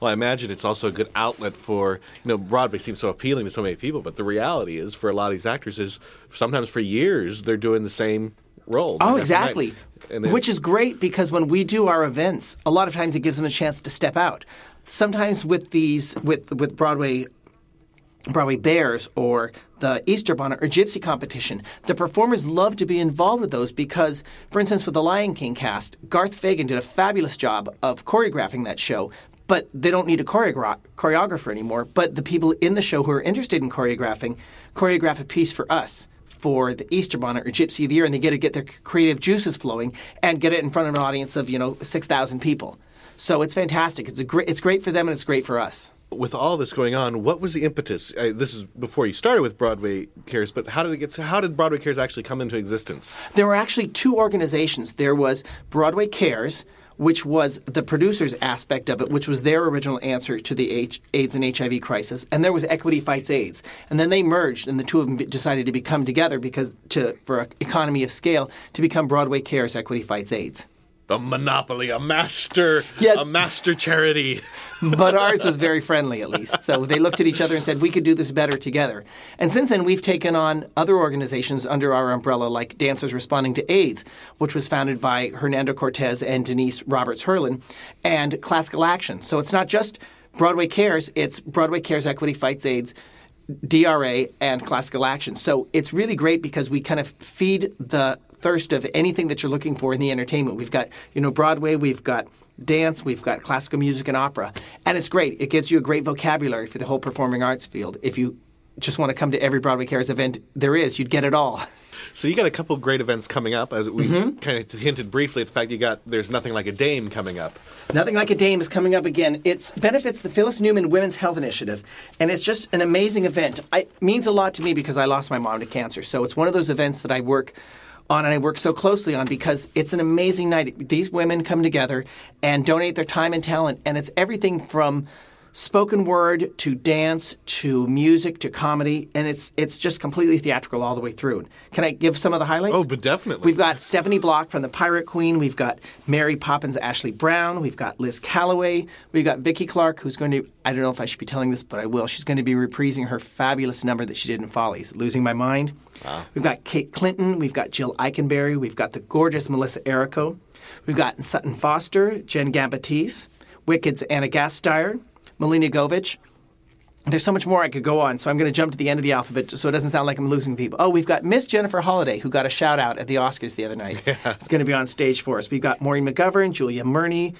Well, I imagine it's also a good outlet for you know Broadway seems so appealing to so many people, but the reality is for a lot of these actors is sometimes for years they're doing the same role. Oh, exactly. Which is great because when we do our events, a lot of times it gives them a chance to step out. Sometimes with these, with with Broadway, Broadway Bears or the Easter Bonnet or Gypsy competition, the performers love to be involved with those because, for instance, with the Lion King cast, Garth Fagan did a fabulous job of choreographing that show. But they don't need a choreogra- choreographer anymore. But the people in the show who are interested in choreographing choreograph a piece for us for the Easter Bonnet or Gypsy of the Year, and they get to get their creative juices flowing and get it in front of an audience of you know six thousand people. So it's fantastic. It's a great. It's great for them and it's great for us. with all this going on, what was the impetus? Uh, this is before you started with Broadway Cares, but how did it get? How did Broadway Cares actually come into existence? There were actually two organizations. There was Broadway Cares, which was the producers aspect of it, which was their original answer to the AIDS and HIV crisis, and there was Equity Fights AIDS. And then they merged, and the two of them decided to become together because to for economy of scale to become Broadway Cares Equity Fights AIDS. A monopoly, a master, Yes. a master charity. but ours was very friendly at least. So they looked at each other and said, we could do this better together. And since then, we've taken on other organizations under our umbrella, like Dancers Responding to AIDS, which was founded by Hernando Cortez and Denise Roberts Hurlin, and Classical Action. So it's not just Broadway Cares, it's Broadway Cares Equity Fights AIDS. DRA and classical action. So it's really great because we kind of feed the thirst of anything that you're looking for in the entertainment. We've got, you know, Broadway, we've got dance, we've got classical music and opera. And it's great. It gives you a great vocabulary for the whole performing arts field. If you just want to come to every Broadway Cares event there is, you'd get it all. So you got a couple great events coming up. As we Mhm. kind of hinted briefly at the fact you got there's nothing like a dame coming up. Nothing Like a Dame is coming up again. It benefits the Phyllis Newman Women's Health Initiative, and it's just an amazing event. It means a lot to me because I lost my mom to cancer. So it's one of those events that I work on and I work so closely on because it's an amazing night. These women come together and donate their time and talent, and it's everything from spoken word to dance to music to comedy, and it's it's just completely theatrical all the way through. Can I give some of the highlights? Oh, but definitely. We've got Stephanie Block from the Pirate Queen. We've got Mary Poppins, Ashley Brown. We've got Liz Callaway. We've got Vicki Clark, who's going to, I don't know if I should be telling this, but I will. She's going to be reprising her fabulous number that she did in Follies, Losing My Mind. We've got Kate Clinton. We've got Jill Eikenberry. We've got the gorgeous Melissa Errico. We've got Sutton Foster, Jen Gambatese, Wicked's Anna Gasteyer, Milena Govich. There's so much more I could go on, so I'm going to jump to the end of the alphabet so it doesn't sound like I'm losing people. Oh, we've got Miss Jennifer Holliday, who got a shout out at the Oscars the other night. It's going to be on stage for us. We've got Maureen McGovern, Julia Murney,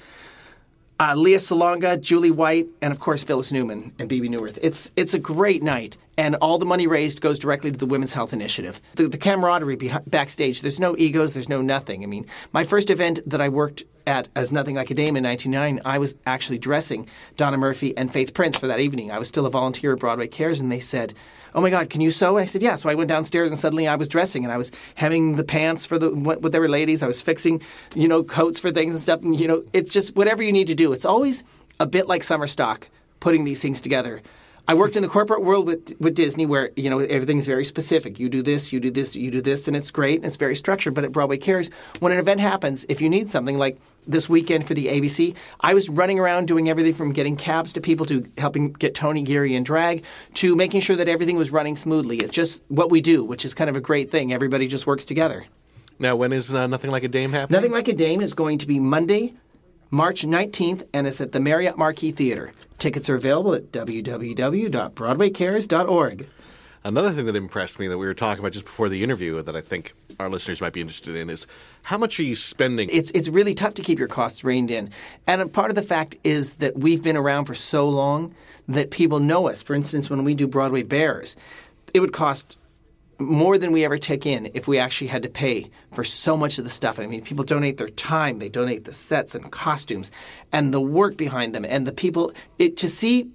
uh, Lea Salonga, Julie White, and of course Phyllis Newman and Bebe Neuwirth. It's it's a great night, and all the money raised goes directly to the Women's Health Initiative. The, the camaraderie backstage. There's no egos. There's no nothing. I mean, my first event that I worked at as Nothing Like a Dame in 1999, I was actually dressing Donna Murphy and Faith Prince for that evening. I was still a volunteer at Broadway Cares, and they said, "Oh my God, can you sew?" And I said, "Yeah." So I went downstairs, and suddenly I was dressing, and I was hemming the pants for the what, what they were ladies. I was fixing, you know, coats for things and stuff. And you know, it's just whatever you need to do. It's always a bit like summer stock, putting these things together. I worked in the corporate world with, with Disney where, you know, everything's very specific. You do this, you do this, you do this, and it's great and it's very structured. But at Broadway Cares, when an event happens, if you need something like this weekend for the ABC, I was running around doing everything from getting cabs to people to helping get Tony Geary in drag to making sure that everything was running smoothly. It's just what we do, which is kind of a great thing. Everybody just works together. Now, when is uh, nothing like a dame happening? Nothing Like a Dame is going to be Monday, March 19th, and it's at the Marriott Marquis Theater. Tickets are available at www.broadwaycares.org. Another thing that impressed me that we were talking about just before the interview that I think our listeners might be interested in is how much are you spending? It's it's really tough to keep your costs reined in, and a part of the fact is that we've been around for so long that people know us. For instance, when we do Broadway Bears, it would cost more than we ever take in if we actually had to pay for so much of the stuff. I mean, people donate their time, they donate the sets and costumes, and the work behind them, and the people. It to see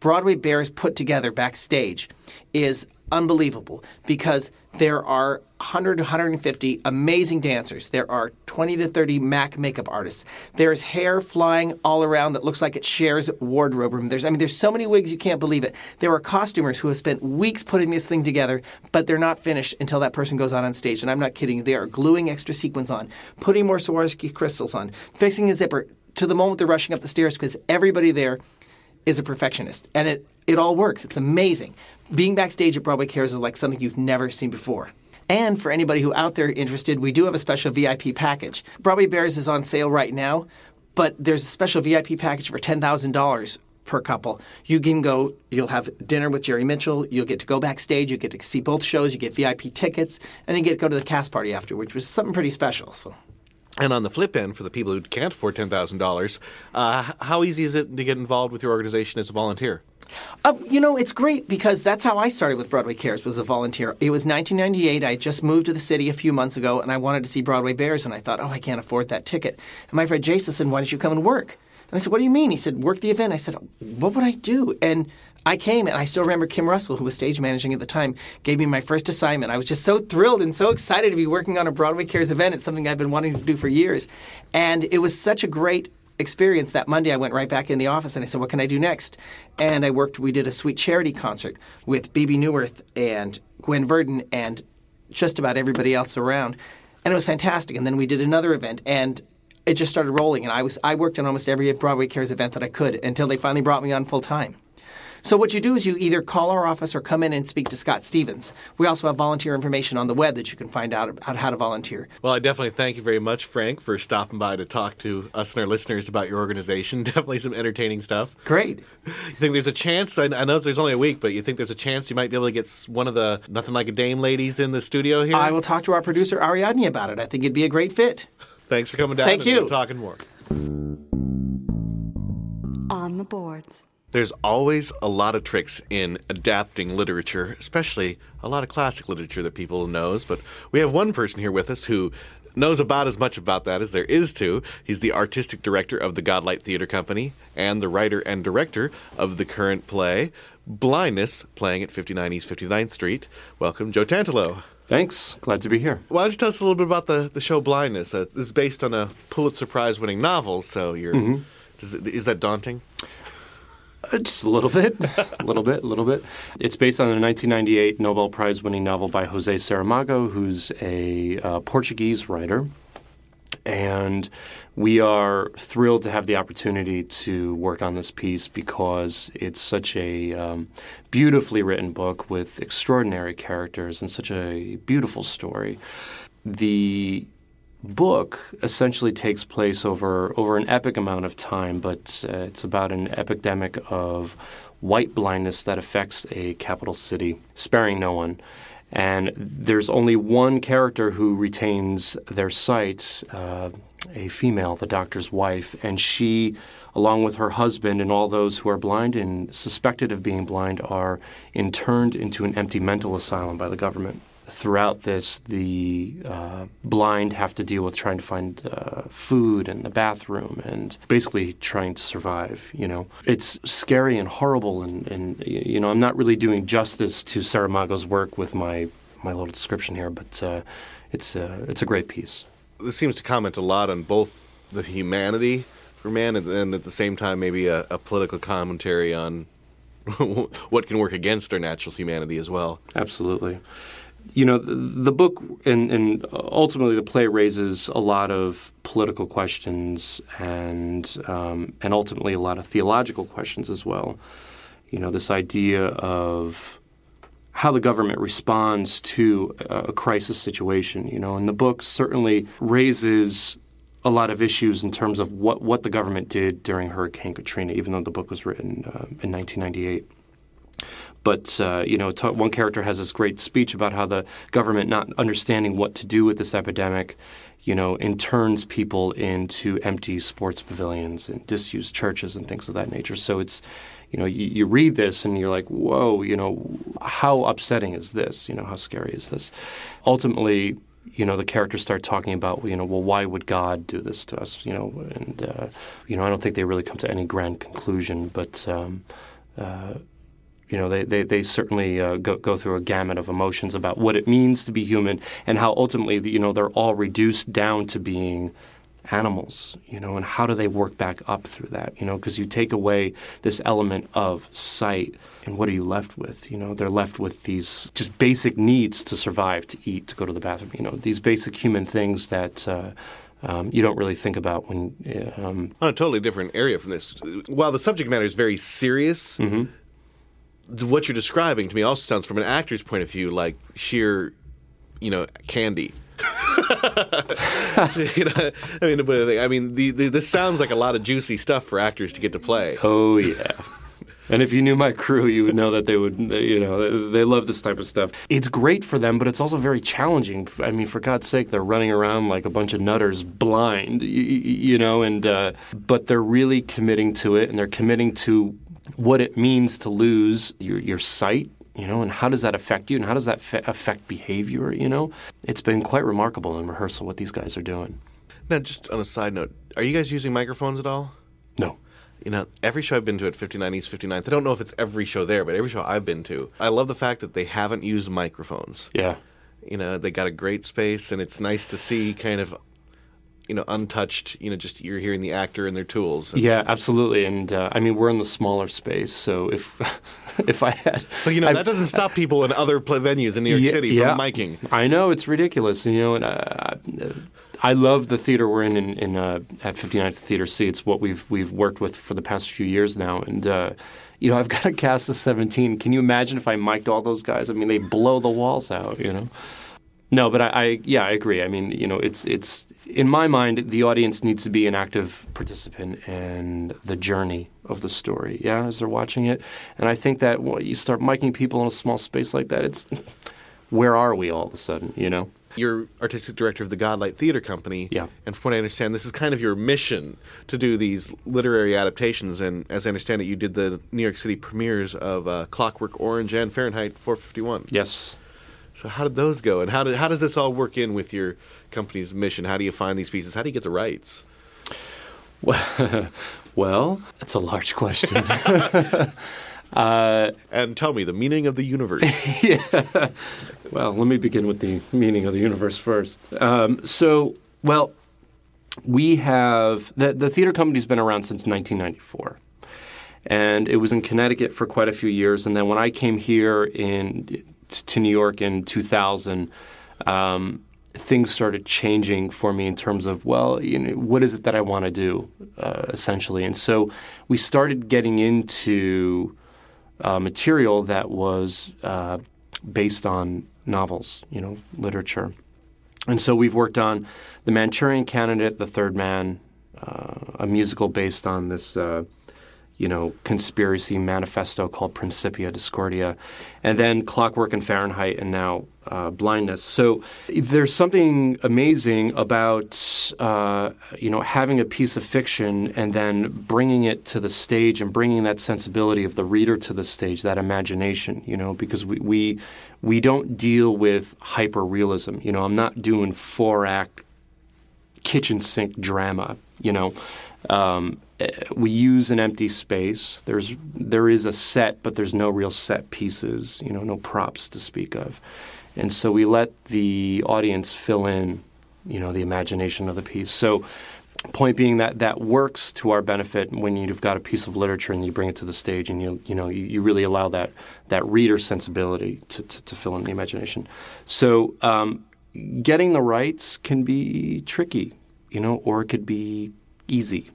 Broadway Bears put together backstage is unbelievable because there are 100 to 150 amazing dancers. There are 20 to 30 MAC makeup artists. There's hair flying all around that looks like it shares wardrobe room. There's I mean there's so many wigs you can't believe it. There are costumers who have spent weeks putting this thing together, but they're not finished until that person goes out on stage. And I'm not kidding. They are gluing extra sequins on, putting more Swarovski crystals on, fixing a zipper to the moment they're rushing up the stairs because everybody there is a perfectionist, and it it all works. It's amazing. Being backstage at Broadway Cares is like something you've never seen before. And for anybody who out there interested, we do have a special VIP package. Broadway Bears is on sale right now, but there's a special VIP package for $10,000 per couple. You can go, you'll have dinner with Jerry Mitchell, you'll get to go backstage, you get to see both shows, you get VIP tickets, and you get to go to the cast party after, which was something pretty special. So And on the flip end, for the people who can't afford ten thousand uh, dollars, how easy is it to get involved with your organization as a volunteer? Uh, you know, it's great because that's how I started with Broadway Cares was a volunteer. It was 1998. I just moved to the city a few months ago, and I wanted to see Broadway Bears, and I thought, oh, I can't afford that ticket. And my friend Jason said, why don't you come and work? And I said, what do you mean? He said, work the event. I said, what would I do? And I came, and I still remember Kim Russell, who was stage managing at the time, gave me my first assignment. I was just so thrilled and so excited to be working on a Broadway Cares event. It's something I've been wanting to do for years. And it was such a great experience that Monday I went right back in the office and I said, What can I do next? And I worked, we did a sweet charity concert with Bebe Neuwirth and Gwen Verdon and just about everybody else around. And it was fantastic. And then we did another event and it just started rolling. And I was I worked on almost every Broadway Cares event that I could until they finally brought me on full time. So what you do is you either call our office or come in and speak to Scott Stevens. We also have volunteer information on the web that you can find out about how to volunteer. Well, I definitely thank you very much, Frank, for stopping by to talk to us and our listeners about your organization. Definitely some entertaining stuff. Great. You think there's a chance? I, I know there's only a week, but you think there's a chance you might be able to get one of the nothing like a dame ladies in the studio here? I will talk to our producer Ariadne about it. I think it'd be a great fit. Thanks for coming down. Thank and you. talking more. On the boards. There's always a lot of tricks in adapting literature, especially a lot of classic literature that people knows. But we have one person here with us who knows about as much about that as there is to. He's the artistic director of the Godlight Theater Company and the writer and director of the current play Blindness, playing at 59 East 59th Street. Welcome, Joe Tantalo. Thanks. Glad to be here. Why don't you tell us a little bit about the, the show Blindness? Uh, this is based on a Pulitzer Prize winning novel, so you're. Mhm. Does it, is that daunting? Uh, just a little bit, a little bit, a little bit. It's based on a 1998 Nobel Prize winning novel by Jose Saramago, who's a uh, Portuguese writer. And we are thrilled to have the opportunity to work on this piece because it's such a um, beautifully written book with extraordinary characters and such a beautiful story. The book essentially takes place over over an epic amount of time, but uh, it's about an epidemic of white blindness that affects a capital city, sparing no one. And there's only one character who retains their sight, uh, a female, the doctor's wife, and she, along with her husband and all those who are blind and suspected of being blind, are interned into an empty mental asylum by the government throughout this, the uh, blind have to deal with trying to find uh, food and the bathroom and basically trying to survive. You know, it's scary and horrible, and, and you know, I'm not really doing justice to Saramago's work with my my little description here, but uh, it's uh, it's a great piece. This seems to comment a lot on both the humanity for man and, and at the same time maybe a, a political commentary on what can work against our natural humanity as well. Absolutely. You know, the, book and, and ultimately the play raises a lot of political questions and um, and ultimately a lot of theological questions as well. You know, this idea of how the government responds to a a crisis situation. You know, and the book certainly raises a lot of issues in terms of what, what the government did during Hurricane Katrina, even though the book was written uh, in 1998. But uh, you know, ta- one character has this great speech about how the government not understanding what to do with this epidemic, you know, interns people into empty sports pavilions and disused churches and things of that nature. So it's, you know, you, you read this and you're like, whoa, you know, how upsetting is this? You know, how scary is this? Ultimately, you know, the characters start talking about, you know, well, why would God do this to us? You know, and uh, you know, I don't think they really come to any grand conclusion, but. Um, uh, you know, they, they, they certainly uh, go, go through a gamut of emotions about what it means to be human and how ultimately, you know, they're all reduced down to being animals, you know, and how do they work back up through that, you know, because you take away this element of sight and what are you left with? You know, they're left with these just basic needs to survive, to eat, to go to the bathroom, you know, these basic human things that uh, um, you don't really think about when. Um, On a totally different area from this, while the subject matter is very serious, what you're describing to me also sounds, from an actor's point of view, like sheer you know, candy. you know, I mean, but I mean, the, the, this sounds like a lot of juicy stuff for actors to get to play. Oh yeah. And if you knew my crew, you would know that they would, you know, they love this type of stuff. It's great for them, but it's also very challenging. I mean, for God's sake, they're running around like a bunch of nutters, blind, you, you know, and uh, but they're really committing to it, and they're committing to what it means to lose your, your sight. You know, and how does that affect you, and how does that fe- affect behavior? You know, it's been quite remarkable in rehearsal what these guys are doing. Now, just on a side note, are you guys using microphones at all? No. You know, every show I've been to at 59 East 59th, I don't know if it's every show there, but every show I've been to, I love the fact that they haven't used microphones. Yeah. You know, they got a great space, and it's nice to see kind of, you know, untouched, you know, just you're hearing the actor and their tools. And, Yeah, absolutely. And uh, I mean, we're in the smaller space, so if if I had, But, you know, I- that doesn't stop people in other venues in New York Yeah, City yeah. from miking. I know it's ridiculous, you know, and uh, I love the theater we're in in, in uh, at 59th Theater C. It's what we've we've worked with for the past few years now, and uh, you know, I've got a cast of 17. Can you imagine if I mic'd all those guys? I mean, they blow the walls out, you know. No, but I, I yeah, I agree. I mean, you know, it's it's in my mind the audience needs to be an active participant in the journey of the story. Yeah, as they're watching it, and I think that when you start miking people in a small space like that, it's where are we all of a sudden? You know. You're artistic director of the Godlight Theater Company. Yeah. And from what I understand, this is kind of your mission to do these literary adaptations. And as I understand it, you did the New York City premieres of uh, Clockwork Orange and Fahrenheit 451. Yes. So how did those go? And how, did, how does this all work in with your company's mission? How do you find these pieces? How do you get the rights? Well, that's a large question. uh, and tell me the meaning of the universe. yeah. Well, let me begin with the meaning of the universe first. Um, so, well, we have the, the theater company's been around since 1994. And it was in Connecticut for quite a few years. And then when I came here in to New York in 2000, um, things started changing for me in terms of well, you know, what is it that I want to do, uh, essentially. And so we started getting into uh, material that was uh, based on novels, you know, literature. And so we've worked on The Manchurian Candidate, The Third Man, uh, a musical based on this, uh, you know, conspiracy manifesto called Principia Discordia, and then Clockwork and Fahrenheit, and now uh, Blindness. So there's something amazing about, uh, you know, having a piece of fiction and then bringing it to the stage and bringing that sensibility of the reader to the stage, that imagination, you know, because we we, we don't deal with hyper realism. You know, I'm not doing four act kitchen sink drama. You know, um, we use an empty space. There's there is a set, but there's no real set pieces. You know, no props to speak of, and so we let the audience fill in. You know, the imagination of the piece. So. Point being that that works to our benefit when you've got a piece of literature and you bring it to the stage and you you know you, you really allow that that reader sensibility to, to, to fill in the imagination. So um, getting the rights can be tricky, you know, or it could be easy.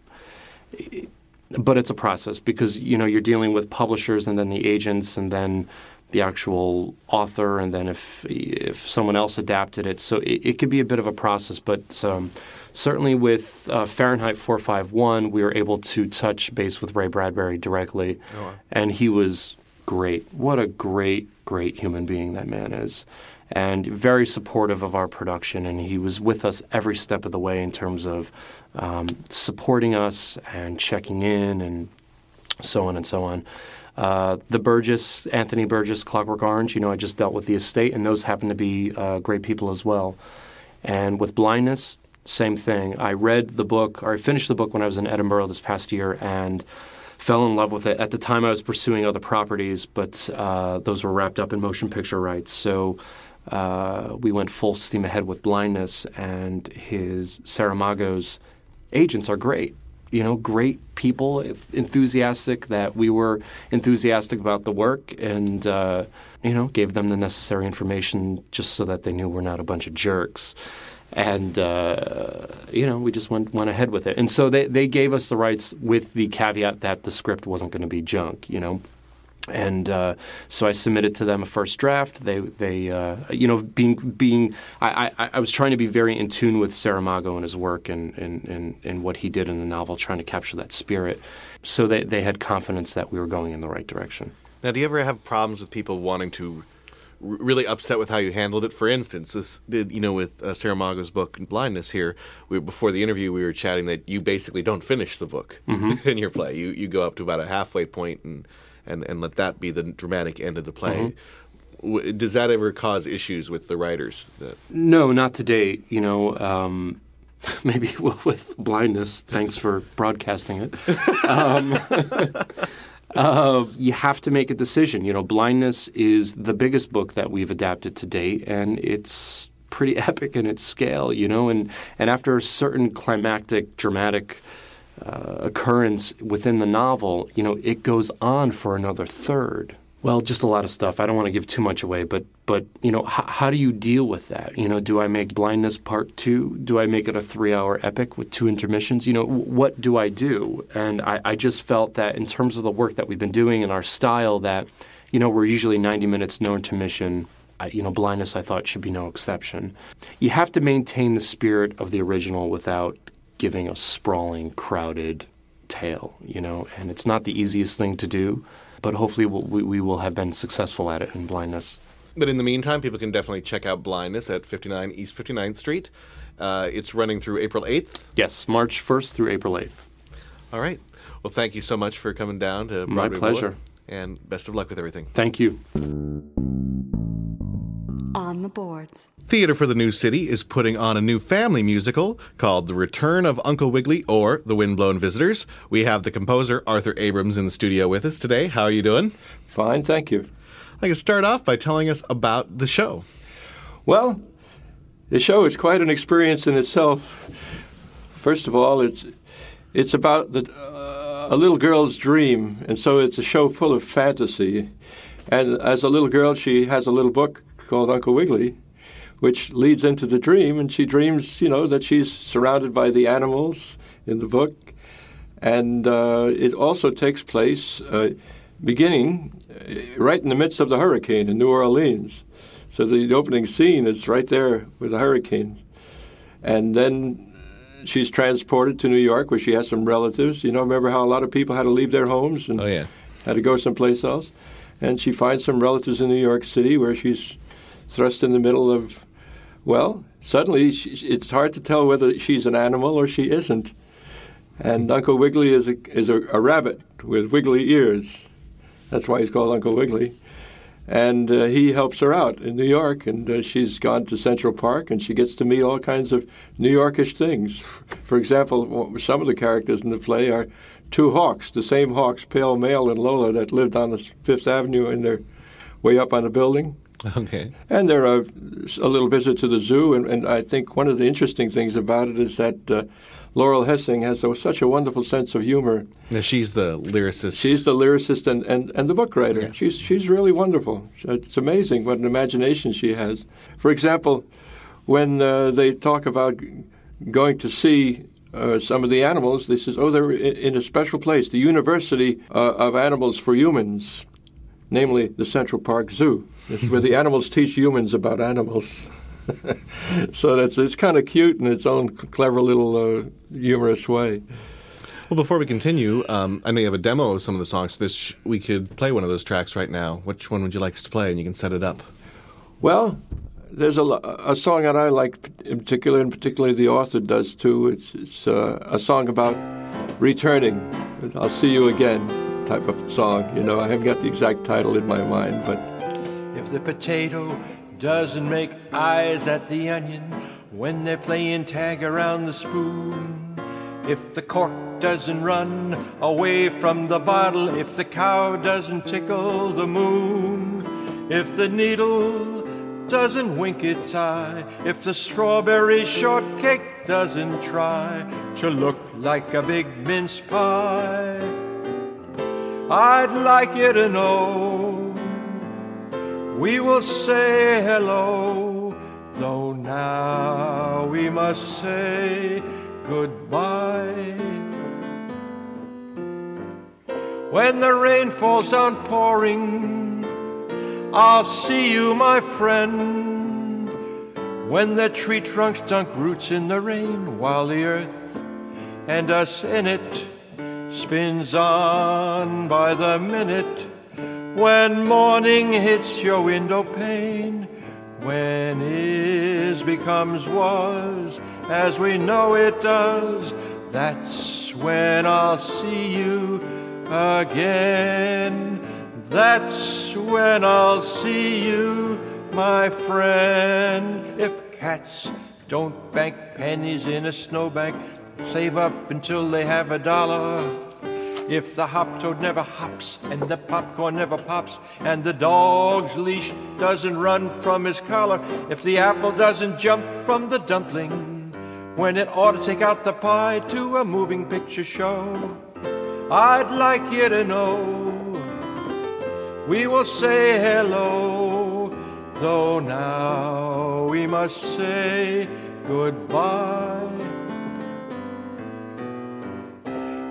But it's a process because you know you're dealing with publishers and then the agents and then the actual author and then if if someone else adapted it, so it, it could be a bit of a process. But um, certainly with uh, Fahrenheit 451, we were able to touch base with Ray Bradbury directly, Oh, wow. and he was great. What a great, great human being that man is. And very supportive of our production, and he was with us every step of the way in terms of um, supporting us and checking in, and so on and so on. Uh, the Burgess, Anthony Burgess, Clockwork Orange. You know, I just dealt with the estate, and those happen to be uh, great people as well. And with blindness, same thing. I read the book, or I finished the book when I was in Edinburgh this past year, and fell in love with it. At the time, I was pursuing other properties, but uh, those were wrapped up in motion picture rights. So uh, we went full steam ahead with blindness, and his Saramago's agents are great. You know, great people, enthusiastic that we were enthusiastic about the work, and uh, you know, gave them the necessary information just so that they knew we're not a bunch of jerks. And uh, you know, we just went went ahead with it. And so they they gave us the rights with the caveat that the script wasn't going to be junk. You know, and uh, so I submitted to them a first draft. They, they, uh, you know, being being, I, I, I, was trying to be very in tune with Saramago and his work and, and, and, and what he did in the novel, trying to capture that spirit. So they, they had confidence that we were going in the right direction. Now, do you ever have problems with people wanting to really upset with how you handled it? For instance, this, you know, with uh, Saramago's book Blindness here, we, before the interview, we were chatting that you basically don't finish the book Mhm. in your play. You you go up to about a halfway point and and, and let that be the dramatic end of the play. W Does that ever cause issues with the writers? That, No, not to date. You know, um, maybe with blindness. Thanks for broadcasting it. Um, uh, you have to make a decision. You know, blindness is the biggest book that we've adapted to date, and it's pretty epic in its scale. You know, and and after a certain climactic, dramatic. Uh, occurrence within the novel, you know, it goes on for another third. Well, just a lot of stuff. I don't want to give too much away, but but you know, h- how do you deal with that? You know, do I make Blindness Part Two? Do I make it a three-hour epic with two intermissions? You know, w- what do I do? And I, I just felt that in terms of the work that we've been doing and our style, that you know, we're usually 90 minutes, no intermission. I, you know, blindness I thought should be no exception. You have to maintain the spirit of the original without giving a sprawling, crowded tale. You know, and it's not the easiest thing to do, but hopefully we'll, we, we will have been successful at it in blindness. But in the meantime, people can definitely check out Blindness at 59 East 59th Street. Uh, it's running through April 8th. Yes, March 1st through April 8th. All right. Well, thank you so much for coming down to Broadway My pleasure. Bullet, and best of luck with everything. Thank you. On the boards. Theater for the New City is putting on a new family musical called The Return of Uncle Wiggily or The Windblown Visitors. We have the composer Arthur Abrams in the studio with us today. How are you doing? Fine, thank you. I can start off by telling us about the show. Well, the show is quite an experience in itself. First of all, it's it's about the, uh, a little girl's dream, and so it's a show full of fantasy. And as a little girl, she has a little book called Uncle Wiggily, which leads into the dream, and she dreams, you know, that she's surrounded by the animals in the book. And uh, it also takes place uh, beginning uh, right in the midst of the hurricane in New Orleans. So the opening scene is right there with the hurricane. And then she's transported to New York where she has some relatives. You know, remember how a lot of people had to leave their homes and oh, yeah. had to go someplace else? And she finds some relatives in New York City where she's thrust in the middle of, well, suddenly she, it's hard to tell whether she's an animal or she isn't. And Uncle Wiggily is a, is a, a rabbit with wiggly ears. That's why he's called Uncle Wiggily. And uh, he helps her out in New York, and uh, she's gone to Central Park, and she gets to meet all kinds of New Yorkish things. For example, some of the characters in the play are two hawks, the same hawks, Pale Male and Lola, that lived on the Fifth Avenue, and they're way up on the building. Okay. And there are a little visit to the zoo, and, and I think one of the interesting things about it is that uh, Laurel Hessing has a, such a wonderful sense of humor. Now, she's the lyricist. She's the lyricist and, and, and the book writer. She's she's really wonderful. It's amazing what an imagination she has. For example, when uh, they talk about going to see uh, some of the animals, they says, "Oh, they're in a special place, the University uh, of Animals for Humans, namely the Central Park Zoo. It's where the animals teach humans about animals." so that's it's kind of cute in its own clever little uh, humorous way. Well, before we continue, um, I know you have a demo of some of the songs. This sh- we could play one of those tracks right now. Which one would you like us to play? And you can set it up. Well, there's a, a song that I like in particular, and particularly the author does too. It's, it's uh, a song about returning. I'll see you again type of song. You know, I haven't got the exact title in my mind, but If the potato doesn't make eyes at the onion when they're playing tag around the spoon, if the cork doesn't run away from the bottle, if the cow doesn't tickle the moon, if the needle doesn't wink its eye, if the strawberry shortcake doesn't try to look like a big mince pie, I'd like you to know we will say hello, though now we must say goodbye. when the rain falls down pouring. I'll see you, my friend, when the tree trunks dunk roots in the rain while the earth and us in it spins on by the minute. When morning hits your window pane, when is becomes was, as we know it does, that's when I'll see you again. That's when I'll see you, my friend. If cats don't bank pennies in a snowbank, save up until they have a dollar. If the hop toad never hops and the popcorn never pops and the dog's leash doesn't run from his collar, if the apple doesn't jump from the dumpling when it ought to take out the pie to a moving picture show, I'd like you to know we will say hello, though now we must say goodbye.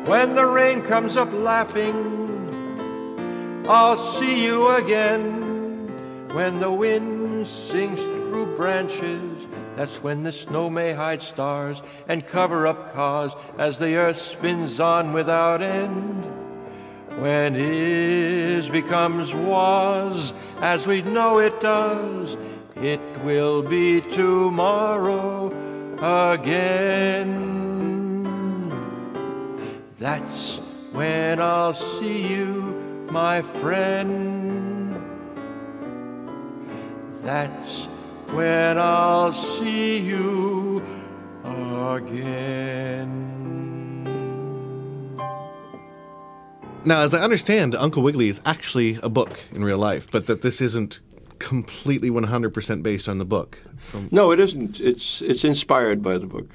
When the rain comes up laughing, I'll see you again. When the wind sings through branches, that's when the snow may hide stars and cover up cars as the earth spins on without end. When is becomes was, as we know it does, it will be tomorrow again. That's when I'll see you, my friend. That's when I'll see you again. Now, as I understand, Uncle Wiggily is actually a book in real life, but that this isn't completely 100% based on the book. From, No, it isn't. It's it's inspired by the book.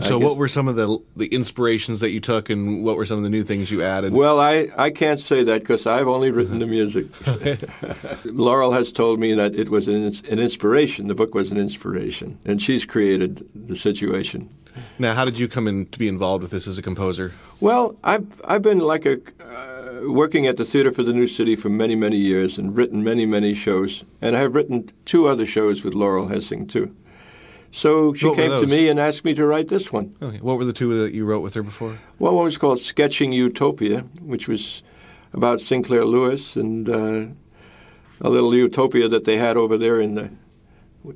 I so, guess- what were some of the the inspirations that you took, and what were some of the new things you added? Well, I, I can't say that because I've only written the music. Laurel has told me that it was an, an inspiration. The book was an inspiration, and she's created the situation. Now, how did you come in to be involved with this as a composer? Well, I've I've been like a uh, working at the Theater for the New City for many many years and written many many shows, and I've written two other shows with Laurel Hessing too. So she What came to me and asked me to write this one. Okay. What were the two that you wrote with her before? Well, one was called Sketching Utopia, which was about Sinclair Lewis and uh, a little utopia that they had over there in the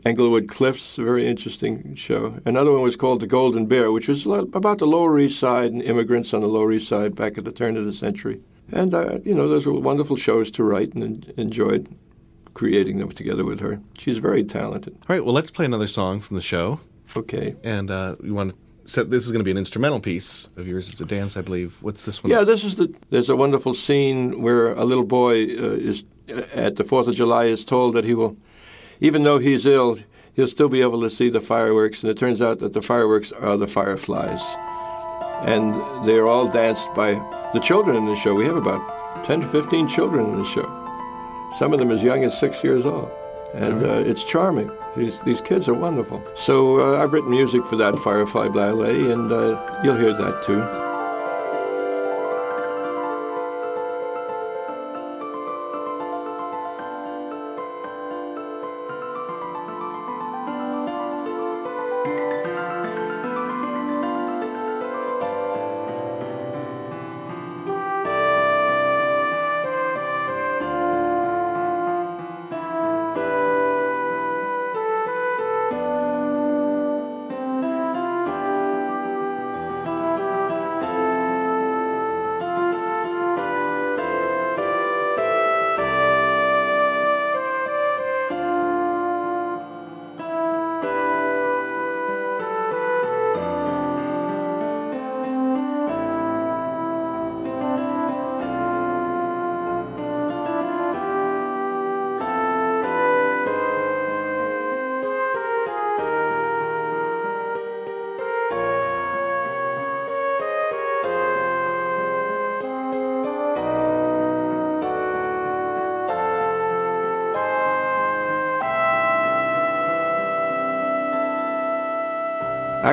Englewood Cliffs, a very interesting show. Another one was called The Golden Bear, which was about the Lower East Side and immigrants on the Lower East Side back at the turn of the century. And, uh, you know, those were wonderful shows to write and enjoyed creating them together with her. She's very talented. All right, well, let's play another song from the show. Okay. And uh, you want to set this is going to be an instrumental piece of yours. It's a dance, I believe. What's this one? Yeah, this is the. There's a wonderful scene where a little boy uh, is uh, at the Fourth of July is told that he will, even though he's ill, he'll still be able to see the fireworks, and it turns out that the fireworks are the fireflies, and they're all danced by the children in the show. We have about ten to fifteen children in the show. Some of them as young as six years old, and uh, it's charming. These these kids are wonderful. So uh, I've written music for that Firefly Ballet, and uh, you'll hear that too.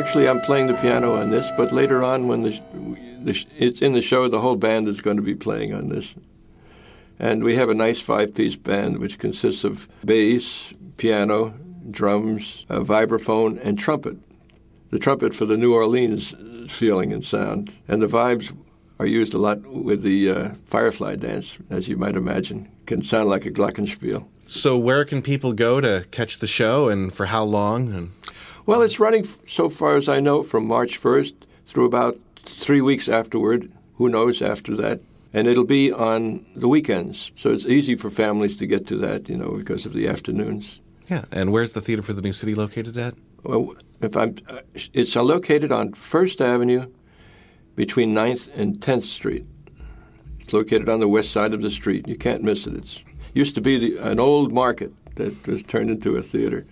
Actually, I'm playing the piano on this, but later on, when the the it's in the show. The whole band is going to be playing on this, and we have a nice five-piece band which consists of bass, piano, drums, a vibraphone, and trumpet. The trumpet for the New Orleans feeling and sound, and the vibes are used a lot with the uh, Firefly dance, as you might imagine. Can sound like a glockenspiel. So, where can people go to catch the show, and for how long? And Well, it's running so far as I know from March 1st through about three weeks afterward. Who knows after that? And it'll be on the weekends, so it's easy for families to get to that, you know, because of the afternoons. yeah, and where's the theater for the new city located at? Well, if I'm, uh, it's uh, located on First Avenue, between 9th and 10th Street. It's located on the west side of the street. You can't miss it. It's used to be the, an old market that was turned into a theater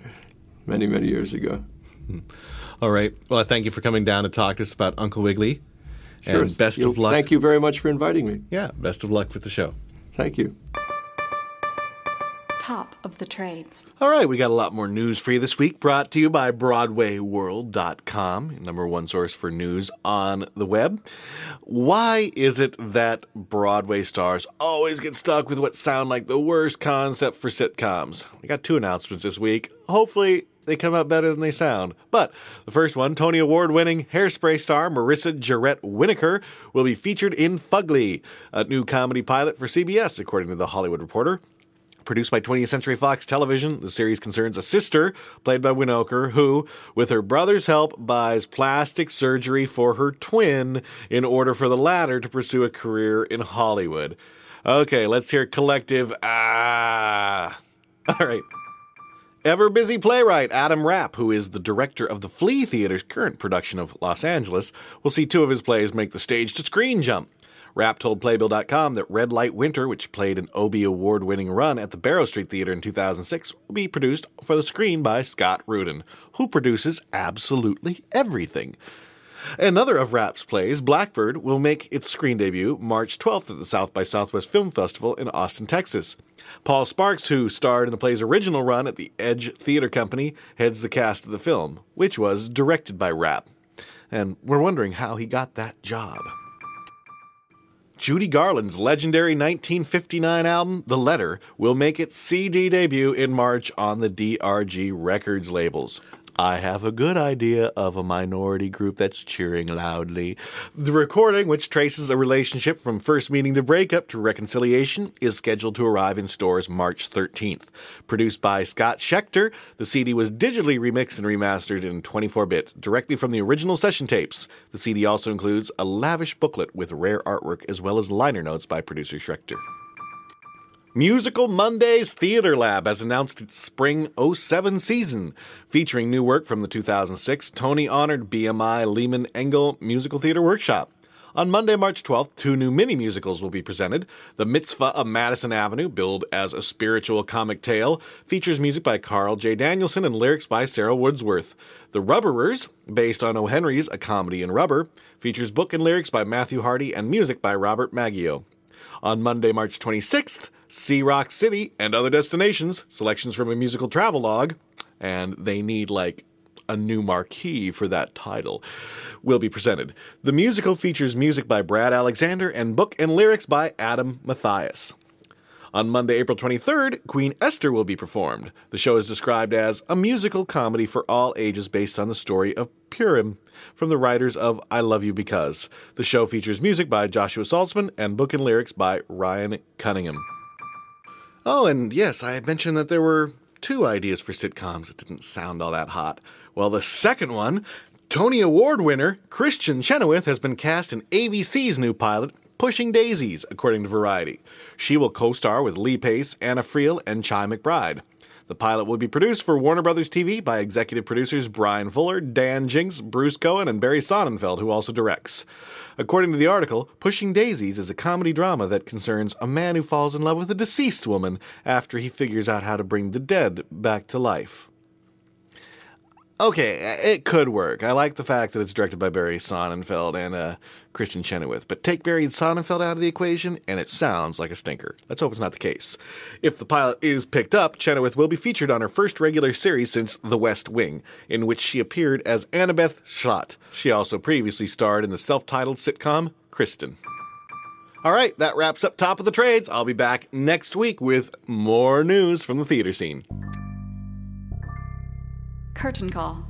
many, many years ago. Mm-hmm. All right. Well, I thank you for coming down to talk to us about Uncle Wiggly. Sure. And best You- of luck. Thank you very much for inviting me. Yeah, best of luck with the show. Thank you. Top of the trades. All right, we got a lot more news for you this week, brought to you by BroadwayWorld.com, number one source for news on the web. Why is it that Broadway stars always get stuck with what sound like the worst concept for sitcoms? We got two announcements this week. Hopefully, they come out better than they sound. But the first one, Tony Award winning hairspray star Marissa Jarrett Winokur will be featured in Fugly, a new comedy pilot for CBS, according to The Hollywood Reporter. Produced by 20th Century Fox Television, the series concerns a sister, played by Winokur, who, with her brother's help, buys plastic surgery for her twin in order for the latter to pursue a career in Hollywood. Okay, let's hear collective ah. All right. Ever busy playwright Adam Rapp, who is the director of the Flea Theater's current production of Los Angeles, will see two of his plays make the stage to screen jump. Rapp told Playbill.com that Red Light Winter, which played an Obie Award winning run at the Barrow Street Theater in 2006, will be produced for the screen by Scott Rudin, who produces absolutely everything. Another of Rapp's plays, Blackbird, will make its screen debut March 12th at the South by Southwest Film Festival in Austin, Texas. Paul Sparks, who starred in the play's original run at the Edge Theater Company, heads the cast of the film, which was directed by Rapp. And we're wondering how he got that job. Judy Garland's legendary 1959 album, The Letter, will make its CD debut in March on the DRG Records labels. I have a good idea of a minority group that's cheering loudly. The recording, which traces a relationship from first meeting to breakup to reconciliation, is scheduled to arrive in stores March 13th. Produced by Scott Schechter, the CD was digitally remixed and remastered in 24 bit directly from the original session tapes. The CD also includes a lavish booklet with rare artwork as well as liner notes by producer Schechter. Musical Mondays Theater Lab has announced its spring 07 season, featuring new work from the 2006 Tony honored BMI Lehman Engel Musical Theater Workshop. On Monday, March 12th, two new mini musicals will be presented. The Mitzvah of Madison Avenue, billed as a spiritual comic tale, features music by Carl J. Danielson and lyrics by Sarah Woodsworth. The Rubberers, based on O. Henry's A Comedy in Rubber, features book and lyrics by Matthew Hardy and music by Robert Maggio. On Monday, March 26th, See Rock City and Other Destinations, selections from a musical travelogue, and they need like a new marquee for that title, will be presented. The musical features music by Brad Alexander and book and lyrics by Adam Mathias. On Monday, April 23rd, Queen Esther will be performed. The show is described as a musical comedy for all ages based on the story of Purim from the writers of I Love You Because. The show features music by Joshua Salzman and book and lyrics by Ryan Cunningham. Oh, and yes, I mentioned that there were two ideas for sitcoms that didn't sound all that hot. Well, the second one, Tony Award winner Kristin Chenoweth has been cast in ABC's new pilot, Pushing Daisies, according to Variety. She will co star with Lee Pace, Anna Friel, and Chi McBride. The pilot will be produced for Warner Brothers TV by executive producers Bryan Fuller, Dan Jinks, Bruce Cohen, and Barry Sonnenfeld, who also directs. According to the article, Pushing Daisies is a comedy drama that concerns a man who falls in love with a deceased woman after he figures out how to bring the dead back to life. Okay, it could work. I like the fact that it's directed by Barry Sonnenfeld and uh, Kristin Chenoweth. But take Barry Sonnenfeld out of the equation, and it sounds like a stinker. Let's hope it's not the case. If the pilot is picked up, Chenoweth will be featured on her first regular series since The West Wing, in which she appeared as Annabeth Schott. She also previously starred in the self-titled sitcom Kristin. All right, that wraps up Top of the Trades. I'll be back next week with more news from the theater scene. Curtain call.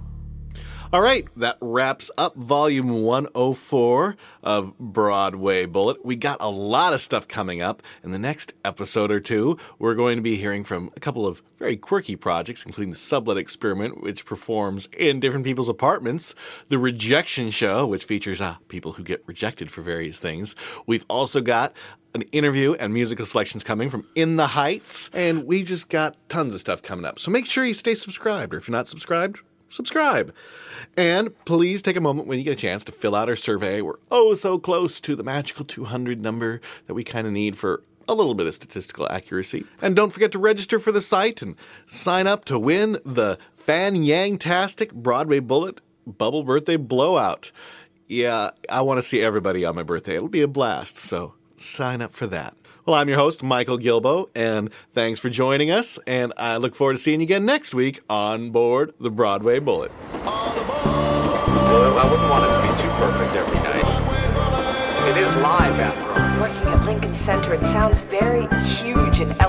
All right, that wraps up volume 104 of Broadway Bullet. We got a lot of stuff coming up. In the next episode or two, we're going to be hearing from a couple of very quirky projects, including the Sublet Experiment, which performs in different people's apartments, the Rejection Show, which features uh, people who get rejected for various things. We've also got an interview and musical selections coming from In the Heights, and we've just got tons of stuff coming up. So make sure you stay subscribed, or if you're not subscribed, subscribe. And please take a moment when you get a chance to fill out our survey. We're oh so close to the magical 200 number that we kind of need for a little bit of statistical accuracy. And don't forget to register for the site and sign up to win the Fan Yang Tastic Broadway Bullet Bubble Birthday Blowout. Yeah, I want to see everybody on my birthday. It'll be a blast, so sign up for that. Well, I'm your host, Michael Gilboe, and thanks for joining us. And I look forward to seeing you again next week on board the Broadway Bullet. Well, I wouldn't want it to be too perfect every night. It is live, after all. Working at Lincoln Center, it sounds very huge and elevated.